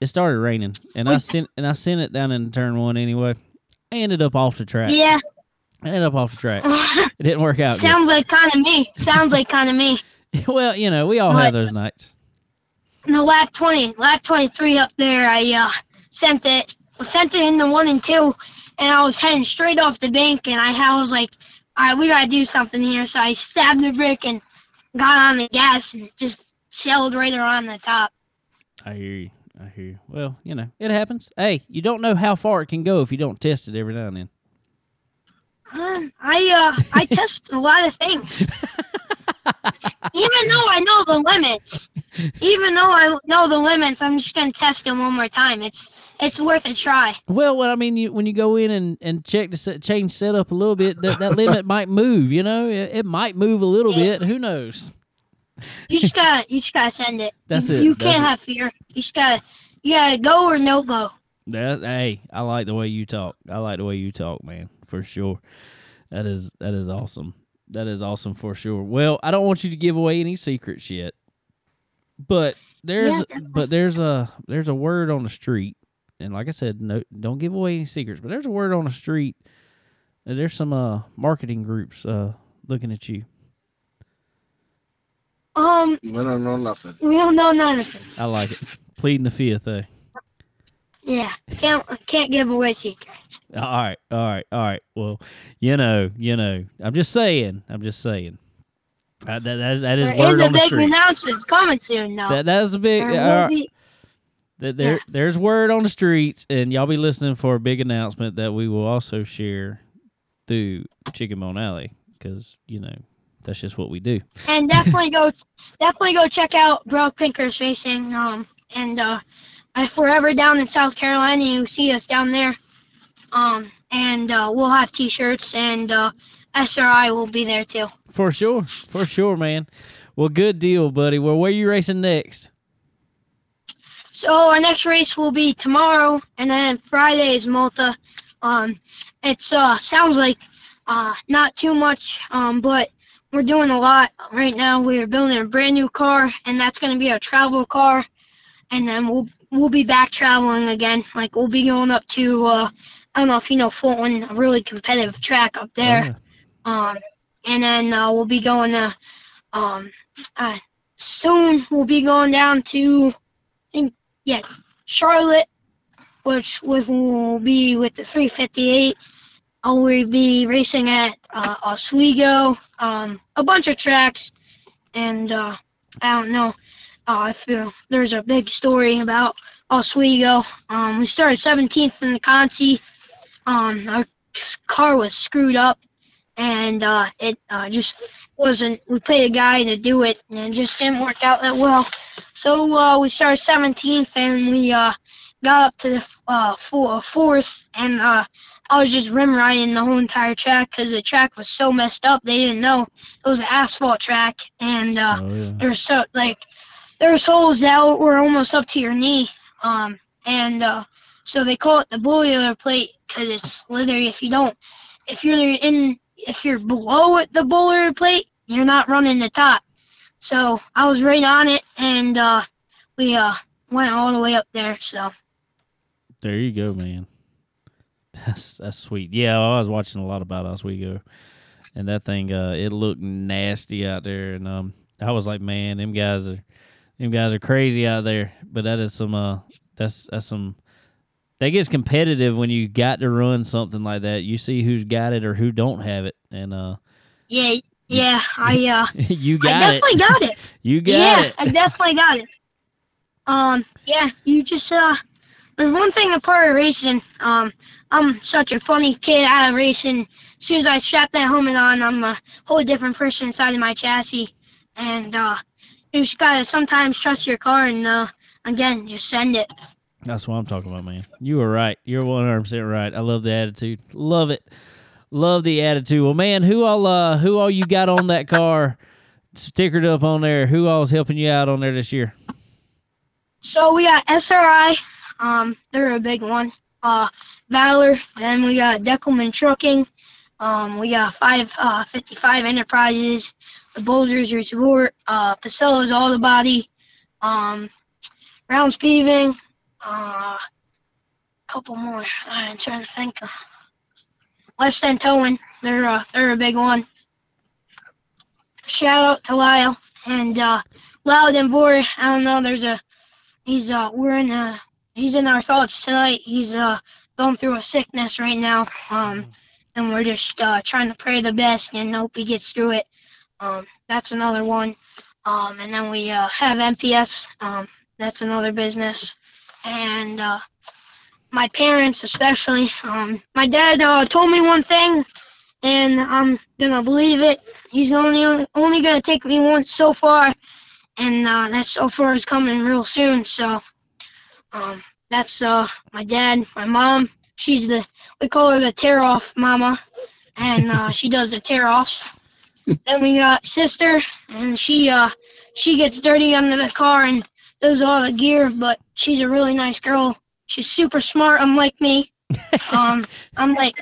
It started raining, and I sent and I sent it down in turn one anyway. I ended up off the track. Yeah. I ended up off the track. *laughs* It didn't work out. good. Sounds like kind of me. Sounds like kind of me. *laughs* well, you know, we all What? have those nights. No, lap 20, lap 23 up there, I uh, sent it, I sent it in the one and two, and I was heading straight off the bank, and I, I was like, all right, we gotta do something here. So I stabbed the brick and got on the gas and just sailed right around the top. I hear you. I hear you. Well, you know, it happens. Hey, you don't know how far it can go if you don't test it every now and then. Uh, I uh, I *laughs* test a lot of things. *laughs* Even though I know the limits, even though I know the limits, I'm just gonna test them one more time. It's it's worth a try. Well, what I mean, you, when you go in and, and check the set, change setup a little bit, that, that limit might move. You know, it, it might move a little bit. Who knows? You just gotta, you just gotta send it. That's you, it, You that's can't it. have fear. You just gotta, you gotta go or no go. That, hey, I like the way you talk. I like the way you talk, man, for sure. That is that is awesome. That is awesome for sure. Well, I don't want you to give away any secrets yet, but there's Yeah, but there's a there's a word on the street, and like I said, no, don't give away any secrets. But there's a word on the street. and There's some uh marketing groups uh looking at you. Um, We don't know nothing. we don't know none of it. I like it. Pleading the fifth, eh? Yeah, can't can't give away secrets. All right, all right, all right. Well, you know, you know. I'm just saying. I'm just saying. Uh, that that is, that is There word is a on the big announcement coming soon, though. That that is a big. there be, That there Yeah. there's word on the streets, and y'all be listening for a big announcement that we will also share through Chicken Bone Alley, because you know that's just what we do. and definitely *laughs* go, definitely go check out Brock Pinkers Racing. Um, and uh, if we're ever down in South Carolina, you see us down there. Um, and uh, we'll have T-shirts, and uh, SRI will be there too. For sure, for sure, man. Well, good deal, buddy. Well, where you racing next? So our next race will be tomorrow, and then Friday is Malta. Um, it's uh sounds like uh not too much, um, but we're doing a lot right now. We are building a brand new car, and that's going to be our travel car, and then we'll we'll be back traveling again. Like we'll be going up to uh I don't know if you know Fulton, a really competitive track up there. Um, and then uh, we'll be going to um, uh, soon. We'll be going down to, I think, yeah, Charlotte, which will be with the 358. I will be racing at uh, Oswego, um, a bunch of tracks, and uh, I don't know. Uh, I feel there's a big story about Oswego. Um, we started 17th in the Consi. Um, our car was screwed up and uh, it uh, just wasn't. We paid a guy to do it, and it just didn't work out that well. So uh, we started 17th, and we uh, got up to the uh, four, fourth, and uh, I was just rim riding the whole entire track because the track was so messed up. They didn't know it was an asphalt track, and uh, Oh yeah. there's so like there's holes that were almost up to your knee um and uh so they call it the boilerplate because it's literally if you don't if you're in if you're below the boilerplate you're not running the top so i was right on it and uh we uh went all the way up there so There you go, man. That's that's sweet. Yeah, I was watching a lot about Oswego, and that thing, uh, it looked nasty out there, and um, I was like, man, them guys are, them guys are crazy out there. But that is some, uh, that's that's some. That gets competitive when you got to run something like that. You see who's got it or who don't have it, and uh, yeah yeah i uh *laughs* you i got it. definitely got it *laughs* You got it yeah, it. I definitely got it. Um, yeah, you just uh, there's one thing a part of racing. Um, I'm such a funny kid out of racing. As soon as I strap that helmet on, I'm a whole different person inside of my chassis. And uh, you just gotta sometimes trust your car and uh, again, just send it. That's what I'm talking about, man. You were right. You're 100 percent right. I love the attitude. Love it. Love the attitude. Well, man, who all uh who all you got on that car stickered up on there? Who all's helping you out on there this year? So we got SRI. Um, they're a big one. Uh, Valor. Then we got Deckelman Trucking. Um, we got five uh, 55 Enterprises. The Boulders Resort. Uh, Pacella's Auto Body. Um, Rounds Paving. Uh, couple more. I'm trying to think. West End Towing. They're uh, they're a big one. Shout out to Lyle and uh, Loud and Board. I don't know. There's a he's uh we're in uh he's in our thoughts tonight. He's uh going through a sickness right now. Um and we're just uh trying to pray the best and hope he gets through it. Um that's another one. Um and then we uh have MPS, um that's another business. And uh my parents especially. Um my dad uh told me one thing and I'm gonna believe it. He's only only gonna take me once so far and uh, that so far is coming real soon. So um, that's uh, my dad, my mom. She's the we call her the tear off mama, and uh, she does the tear offs. then we got sister, and she uh, she gets dirty under the car and does all the gear. But she's a really nice girl. She's super smart, unlike me. *laughs* Um, I'm like,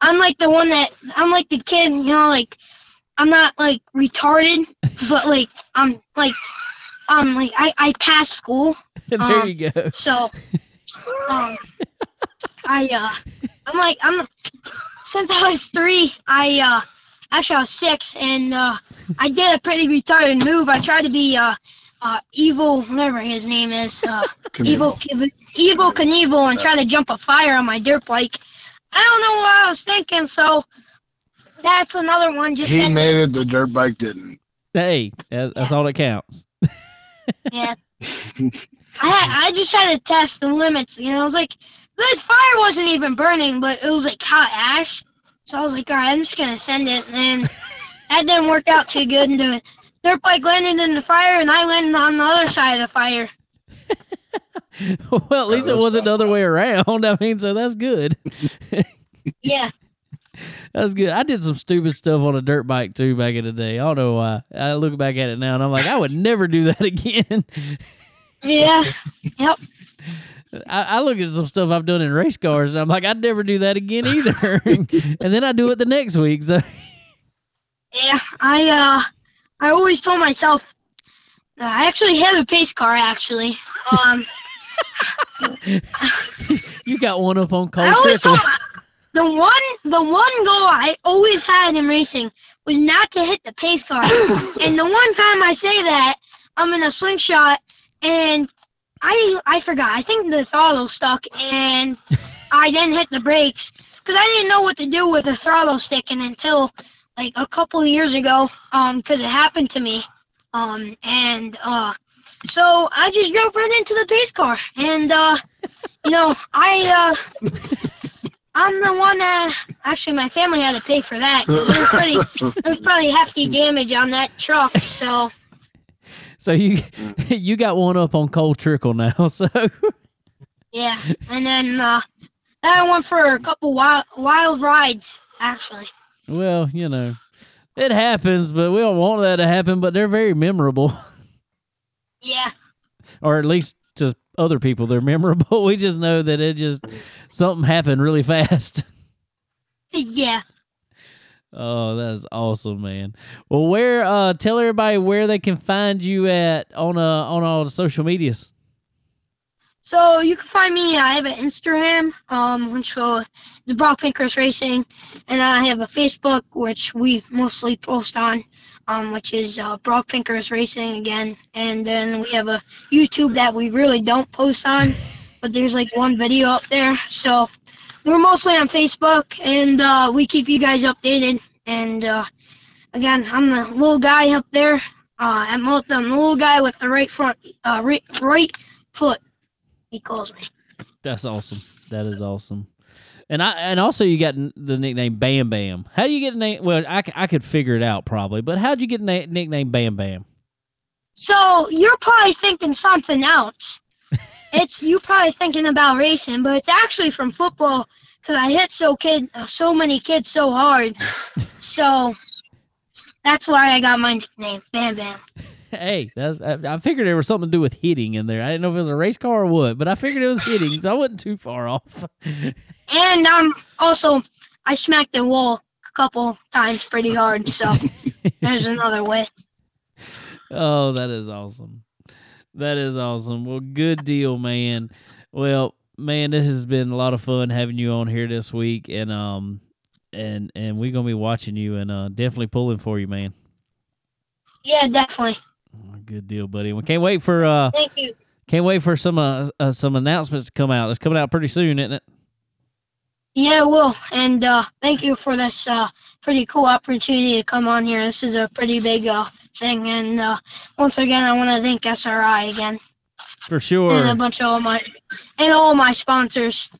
I'm like the one that I'm like the kid, you know, like I'm not like retarded, but like I'm like, um, like I I pass school, *laughs* there Um, you go. so, *laughs* um, I uh, I'm like I'm since I was three, I uh, actually I was six, and uh, I did a pretty retarded move. I tried to be uh, uh, evil, whatever his name is, uh, evil, Evel Knievel, and try to jump a fire on my dirt bike. I don't know what I was thinking, so that's another one. Just He that- made it. The dirt bike didn't. Hey, that's, that's all that counts. yeah. *laughs* I I just had to test the limits. You know, I was like, this fire wasn't even burning, but it was like hot ash. So I was like, all right, I'm just gonna send it, and *laughs* that didn't work out too good. And the dirt bike landed in the fire, and I landed on the other side of the fire. *laughs* well, at least it wasn't the other way around. *laughs* I mean, so that's good. Yeah, That's good. I did some stupid stuff on a dirt bike too back in the day. I don't know why. I look back at it now and I'm like, I would never do that again. yeah, yep. I, I look at some stuff I've done in race cars and I'm like, I'd never do that again either. *laughs* and then I do it the next week. So Yeah, I uh, I always told myself. uh, I actually hit a pace car. Actually, um, *laughs* you got one up on cold I always trickle. told the one the one goal I always had in racing was not to hit the pace car. *coughs* and the one time I say that, I'm in a slingshot and I I forgot. I think the throttle stuck and I didn't hit the brakes because I didn't know what to do with the throttle sticking until like a couple years ago um because it happened to me um and uh so I just drove right into the pace car and uh you know I uh I'm the one that actually my family had to pay for that 'cause it was pretty there was probably hefty damage on that truck so So you *laughs* you got one up on Cole Trickle now. *laughs* So yeah and then uh then I went for a couple wild wild rides actually well, you know. It happens, but we don't want that to happen, but they're very memorable. *laughs* yeah or at least to other people they're memorable. We just know that it just something happened really fast. yeah Oh, that's awesome, man. Well, where uh tell everybody where they can find you at on uh on all the social medias. So you can find me. I have an Instagram, um, which uh, is Brock Pinkers Racing, and I have a Facebook, which we mostly post on, um, which is uh, Brock Pinkers Racing again. And then we have a YouTube that we really don't post on, *laughs* but there's like one video up there. So we're mostly on Facebook, and uh, we keep you guys updated. And uh, again, I'm the little guy up there. Uh, I'm the I'm the little guy with the right front, uh, right, right foot he calls me. That's awesome. That is awesome. And I and also you got the nickname Bam Bam. How do you get a name? Well, I, I could figure it out probably, but how'd you get a na- nickname Bam Bam? So you're probably thinking something else. It's you probably thinking about racing, but it's actually from football because I hit so kid uh, so many kids so hard. *laughs* so that's why I got my nickname, Bam Bam. Hey, that's I, I figured there was something to do with hitting in there. I didn't know if it was a race car or what, but I figured it was hitting, so I wasn't too far off. *laughs* And um also I smacked the wall a couple times pretty hard. So there's another way. *laughs* Oh, that is awesome. That is awesome. Well, good deal, man. Well, man, this has been a lot of fun having you on here this week, and um, and and we're gonna be watching you and uh, definitely pulling for you, man. Yeah, definitely. Oh, Good deal, buddy. We can't wait for uh, Thank you. can't wait for some uh, uh some announcements to come out. It's coming out pretty soon, isn't it? Yeah, I will. And uh, thank you for this uh, pretty cool opportunity to come on here. This is a pretty big uh, thing. And uh, once again, I want to thank SRI again For sure. and a bunch of all my and all my sponsors.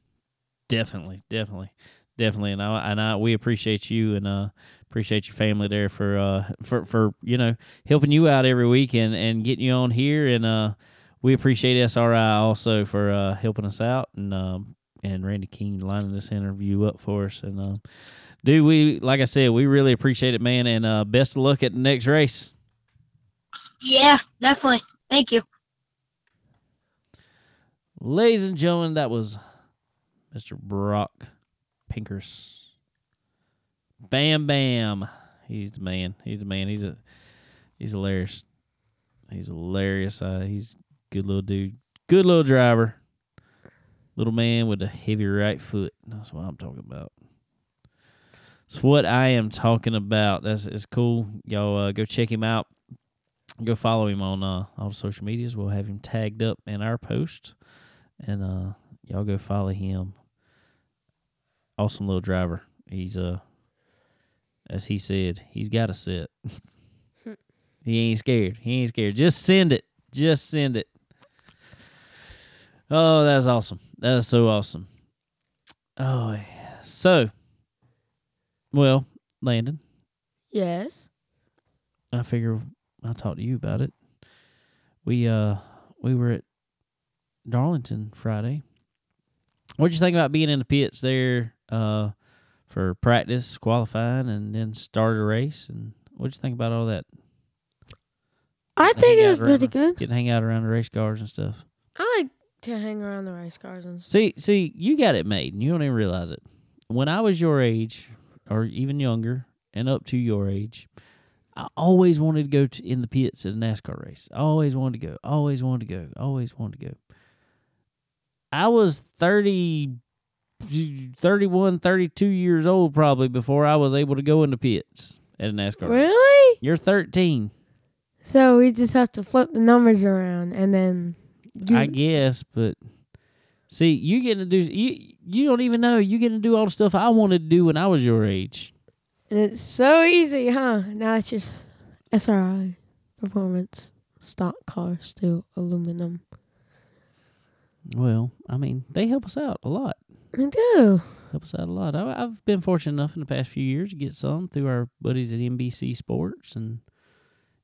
Definitely, definitely, definitely. And I and I we appreciate you and uh appreciate your family there for uh for for you know helping you out every week and and getting you on here and uh we appreciate SRI also for uh helping us out and um and Randy King lining this interview up for us and um dude we like I said we really appreciate it man and uh best of luck at the next race. Yeah, definitely. Thank you. Ladies and gentlemen, that was Mr. Brock Pinkers. Bam Bam. He's the man. He's the man. He's a he's hilarious. He's hilarious. Uh, he's good little dude. Good little driver. Little man with a heavy right foot. That's what I'm talking about. It's what I am talking about. That's it's cool. Y'all uh, go check him out. Go follow him on uh, all the social medias. We'll have him tagged up in our post and uh y'all go follow him. Awesome little driver. He's uh as he said, he's got a set. *laughs* he ain't scared. He ain't scared. Just send it. Just send it. Oh, that's awesome. That is so awesome. Oh, yeah. so well, Landon, Yes. I figure I'll talk to you about it. We uh we were at Darlington Friday. What'd you think about being in the pits there uh for practice, qualifying, and then start a race? And what'd you think about all that? I think it was pretty good. Getting to hang out around the race cars and stuff. I like to hang around the race cars and stuff. See, see, you got it made, and you don't even realize it. When I was your age, or even younger, and up to your age, I always wanted to go to, in the pits at a NASCAR race. I always wanted to go. Always wanted to go. Always wanted to go. I was 30, 31, 32 years old probably before I was able to go in the pits at a NASCAR race. Really? You're 13, So we just have to flip the numbers around and then you, I guess, but see, you getting to do you you don't even know you getting to do all the stuff I wanted to do when I was your age. and it's so easy, huh? Now it's just SRI performance stock car steel aluminum. Well, I mean, they help us out a lot. I do. Help us out a lot. I, I've been fortunate enough in the past few years to get some through our buddies at NBC Sports and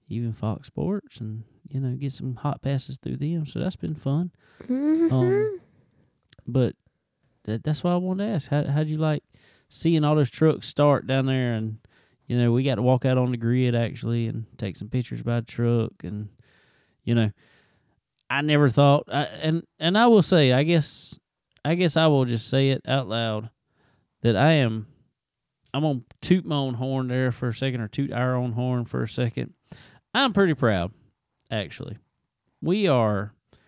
even Fox Sports, and you know, get some hot passes through them. So that's been fun. Mhm. Um, but that, that's why I wanted to ask. How how'd you like seeing all those trucks start down there? And you know, we got to walk out on the grid actually and take some pictures by truck. And you know, I never thought. I, and and I will say, I guess, I guess I will just say it out loud that I am. I'm gonna toot my own horn there for a second, or toot our own horn for a second. I'm pretty proud, actually. We are th-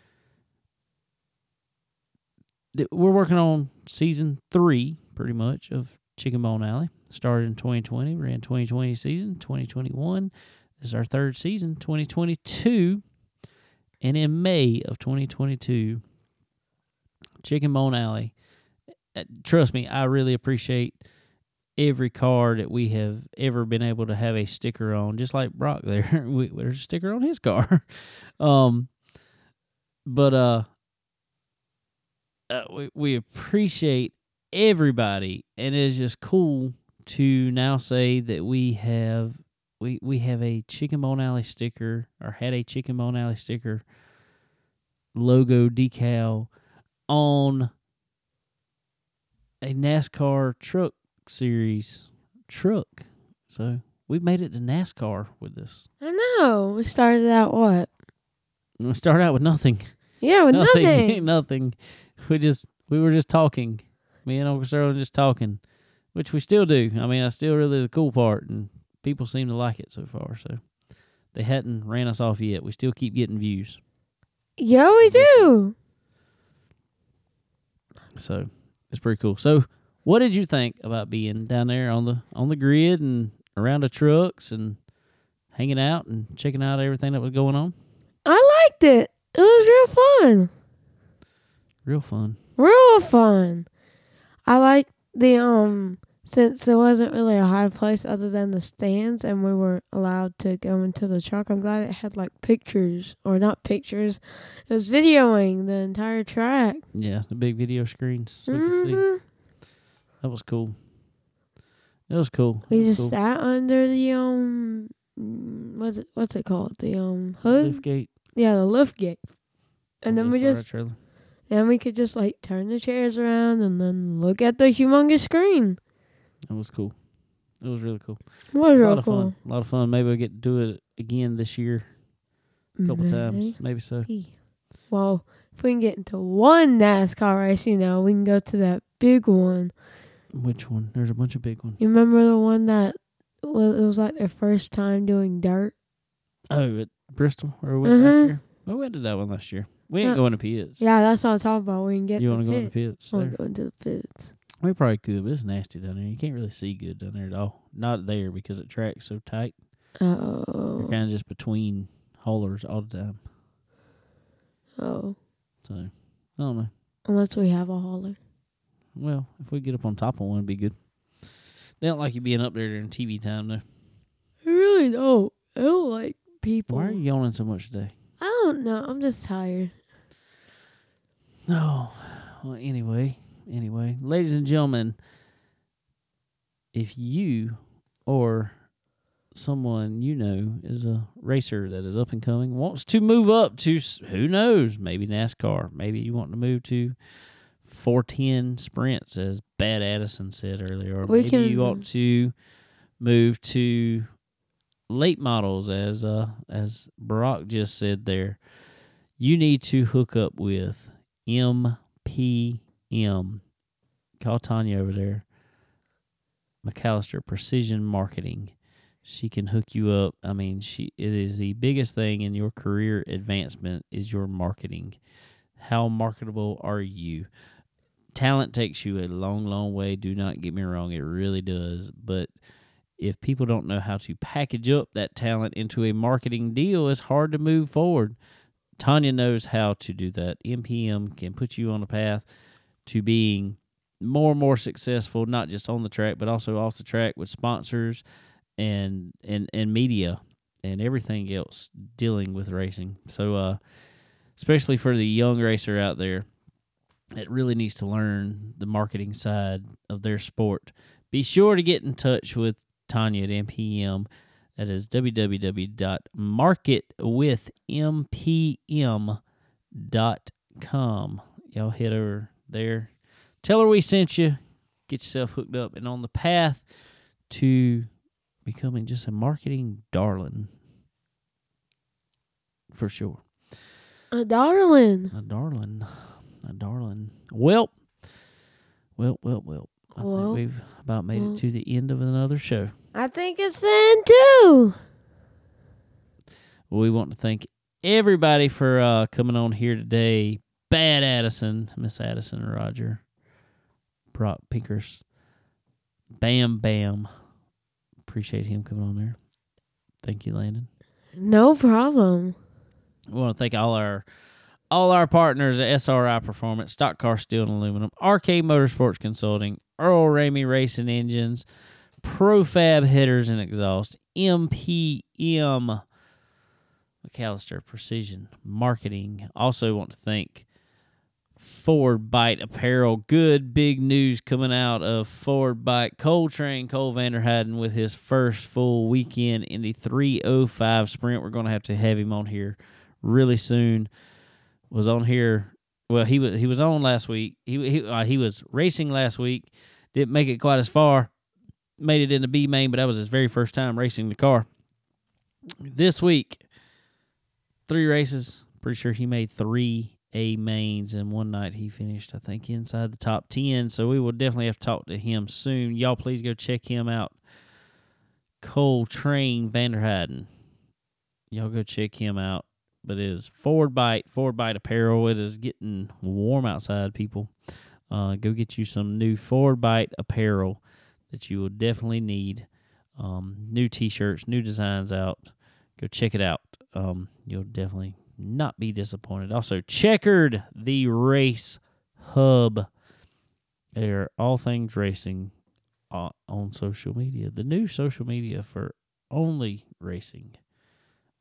we're working on season three, pretty much, of Chicken Bone Alley. Started in 2020, ran 2020 season, 2021 this is our third season, 2022, and in May of 2022, Chicken Bone Alley. uh, Trust me, I really appreciate every car that we have ever been able to have a sticker on, just like Brock there. *laughs* we, there's a sticker on his car. *laughs* um, but uh, uh, we we appreciate everybody, and it is just cool to now say that we have we we have a Chicken Bone Alley sticker, or had a Chicken Bone Alley sticker logo decal on a NASCAR truck series truck. So we've made it to NASCAR with this. I know. We started out what? We started out with nothing. Yeah, with nothing. *laughs* nothing. We just we were just talking. Me and Uncle Sterling just talking, which we still do. I mean, that's still really the cool part, and people seem to like it so far. So they hadn't ran us off yet. We still keep getting views. Yeah, we do. So it's pretty cool. So what did you think about being down there on the on the grid and around the trucks and hanging out and checking out everything that was going on? I liked it. It was real fun. Real fun. Real fun. I like the um since there wasn't really a high place other than the stands and we were allowed to go into the truck. I'm glad it had like pictures or not pictures. It was videoing the entire track. Yeah, the big video screens. So we could see. Mhm. That was cool. That was cool. We was just cool. sat under the um what's it, what's it called? The um hood? lift gate. Yeah, the lift gate. And oh, then we just then we could just like turn the chairs around and then look at the humongous screen. That was cool. It was really cool. It was a lot of cool. fun. A lot of fun. Maybe we'll get to do it again this year. a couple May- times, maybe so. Well, if we can get into one NASCAR race, you know, we can go to that big one. Which one? There's a bunch of big ones. You remember the one that was, it was like their first time doing dirt? Oh, at Bristol or we went last Mhm. year. Well, we did that one last year. We ain't Yeah. going to pits. Yeah, that's what I'm talking about. We can get you want to go the pits? I want to go into the pits. We probably could, but it's nasty down there. You can't really see good down there at all. Not there because it track's so tight. Oh. You're kind of just between haulers all the time. Oh. So I don't know. Unless we have a hauler. Well, if we get up on top of one, it'd be good. They don't like you being up there during TV time, though. I really don't. I don't like people. Why are you yawning so much today? I don't know. I'm just tired. No. Well, anyway, anyway, ladies and gentlemen, if you or someone you know is a racer that is up and coming, wants to move up to who knows, maybe NASCAR, maybe you want to move to 410 sprints, as Bad Addison said earlier, or We maybe can- you want to move to late models, as uh as Brock just said there. You need to hook up with MPM. Call Tanya over there. McAllister Precision Marketing. She can hook you up. I mean, she it is the biggest thing in your career advancement is your marketing. How marketable are you? Talent takes you a long, long way. Do not get me wrong, it really does. But if people don't know how to package up that talent into a marketing deal, it's hard to move forward. Tanya knows how to do that. MPM can put you on a path to being more and more successful, not just on the track, but also off the track with sponsors and and and media and everything else dealing with racing. So, uh, especially for the young racer out there that really needs to learn the marketing side of their sport, be sure to get in touch with Tanya at MPM. That is www.marketwithmpm.com. Y'all head over there. Tell her we sent you. Get yourself hooked up and on the path to becoming just a marketing darling. For sure. A darling. A darling. A darling. Well, well, well, well. I Well, think we've about made well. it to the end of another show. I think it's in too. We want to thank everybody for uh, coming on here today. Bad Addison, Miss Addison, Roger, Brock Pinkers, Bam Bam. Appreciate him coming on there. Thank you, Landon. No problem. We want to thank all our all our partners at SRI Performance, Stock Car Steel and Aluminum, RK Motorsports Consulting, Earl Ramey Racing Engines, Profab Headers and Exhaust, MPM McAllister Precision Marketing. Also want to thank Ford Bite Apparel. Good big news coming out of Ford Bite. Cole Train Cole Vanderheyden with his first full weekend in the 305 sprint. We're going to have to have him on here really soon. Was on here. Well, he was he was on last week. He he uh, he was racing last week. Didn't make it quite as far. Made it in the B main, but that was his very first time racing the car. This week, three races. Pretty sure he made three A mains, and one night he finished, I think, inside the top ten. So we will definitely have to talk to him soon. Y'all, please go check him out. Cole Train Vanderheyden. Y'all go check him out. But it is Ford Bite, Ford Bite Apparel. It is getting warm outside, people. Uh, go get you some new Ford Bite apparel that you will definitely need. Um, new T-shirts, new designs out. Go check it out. Um, you'll definitely not be disappointed. Also, Checkered the Race Hub. They are all things racing on, on social media. The new social media for only racing.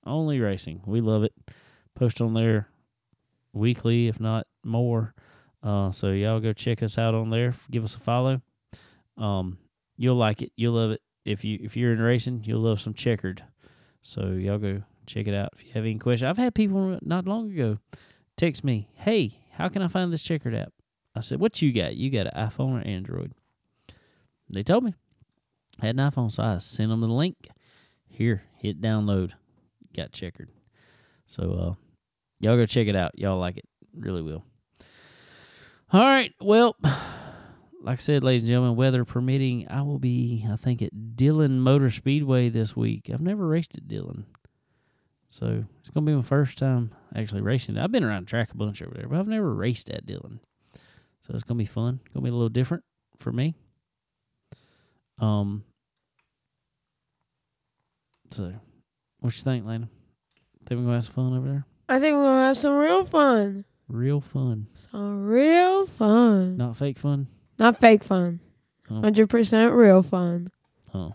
Only racing. We love it. Post on there weekly, if not more. Uh, so y'all go check us out on there. Give us a follow. Um, you'll like it. You'll love it. If you if you're in racing, you'll love some checkered. So y'all go check it out. If you have any questions, I've had people not long ago text me, "Hey, how can I find this checkered app?" I said, "What you got? You got an iPhone or Android?" They told me I had an iPhone, so I sent them the link. Here, hit download. Got checkered. So uh, y'all go check it out. Y'all like it, really will. All right, well, *sighs* like I said, ladies and gentlemen, weather permitting, I will be, I think, at Dillon Motor Speedway this week. I've never raced at Dillon. So it's gonna be my first time actually racing. I've been around track a bunch over there, but I've never raced at Dillon. So it's gonna be fun. Gonna be a little different for me. Um. So, what you think, Lana? Think we're gonna have some fun over there? I think we're gonna have some real fun. Real fun, Some real fun. not fake fun. Not fake fun. Oh. Hundred percent real fun. Oh.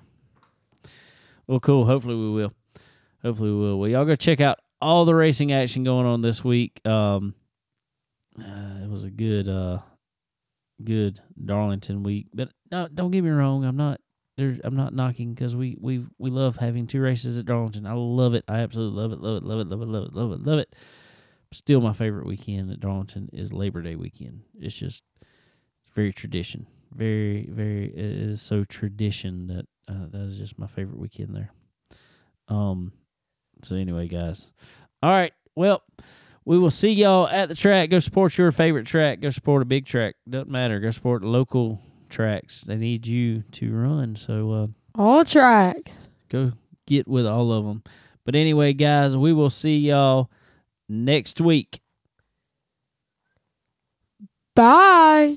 Well, cool. Hopefully we will. Hopefully we will. Well, y'all go check out all the racing action going on this week. Um, uh, it was a good, uh, good Darlington week. But no, don't get me wrong. I'm not. There, I'm not knocking because we we we love having two races at Darlington. I love it. I absolutely love it. Love it. Love it. Love it. Love it. Love it. Love it. Still, my favorite weekend at Darlington is Labor Day weekend. It's just it's very tradition. Very, very. It is so tradition that uh, that is just my favorite weekend there. Um. So anyway, guys. All right. Well, we will see y'all at the track. Go support your favorite track. Go support a big track. Doesn't matter. Go support local tracks. They need you to run. So uh, All tracks. go get with all of them. But anyway, guys, we will see y'all next week. Bye.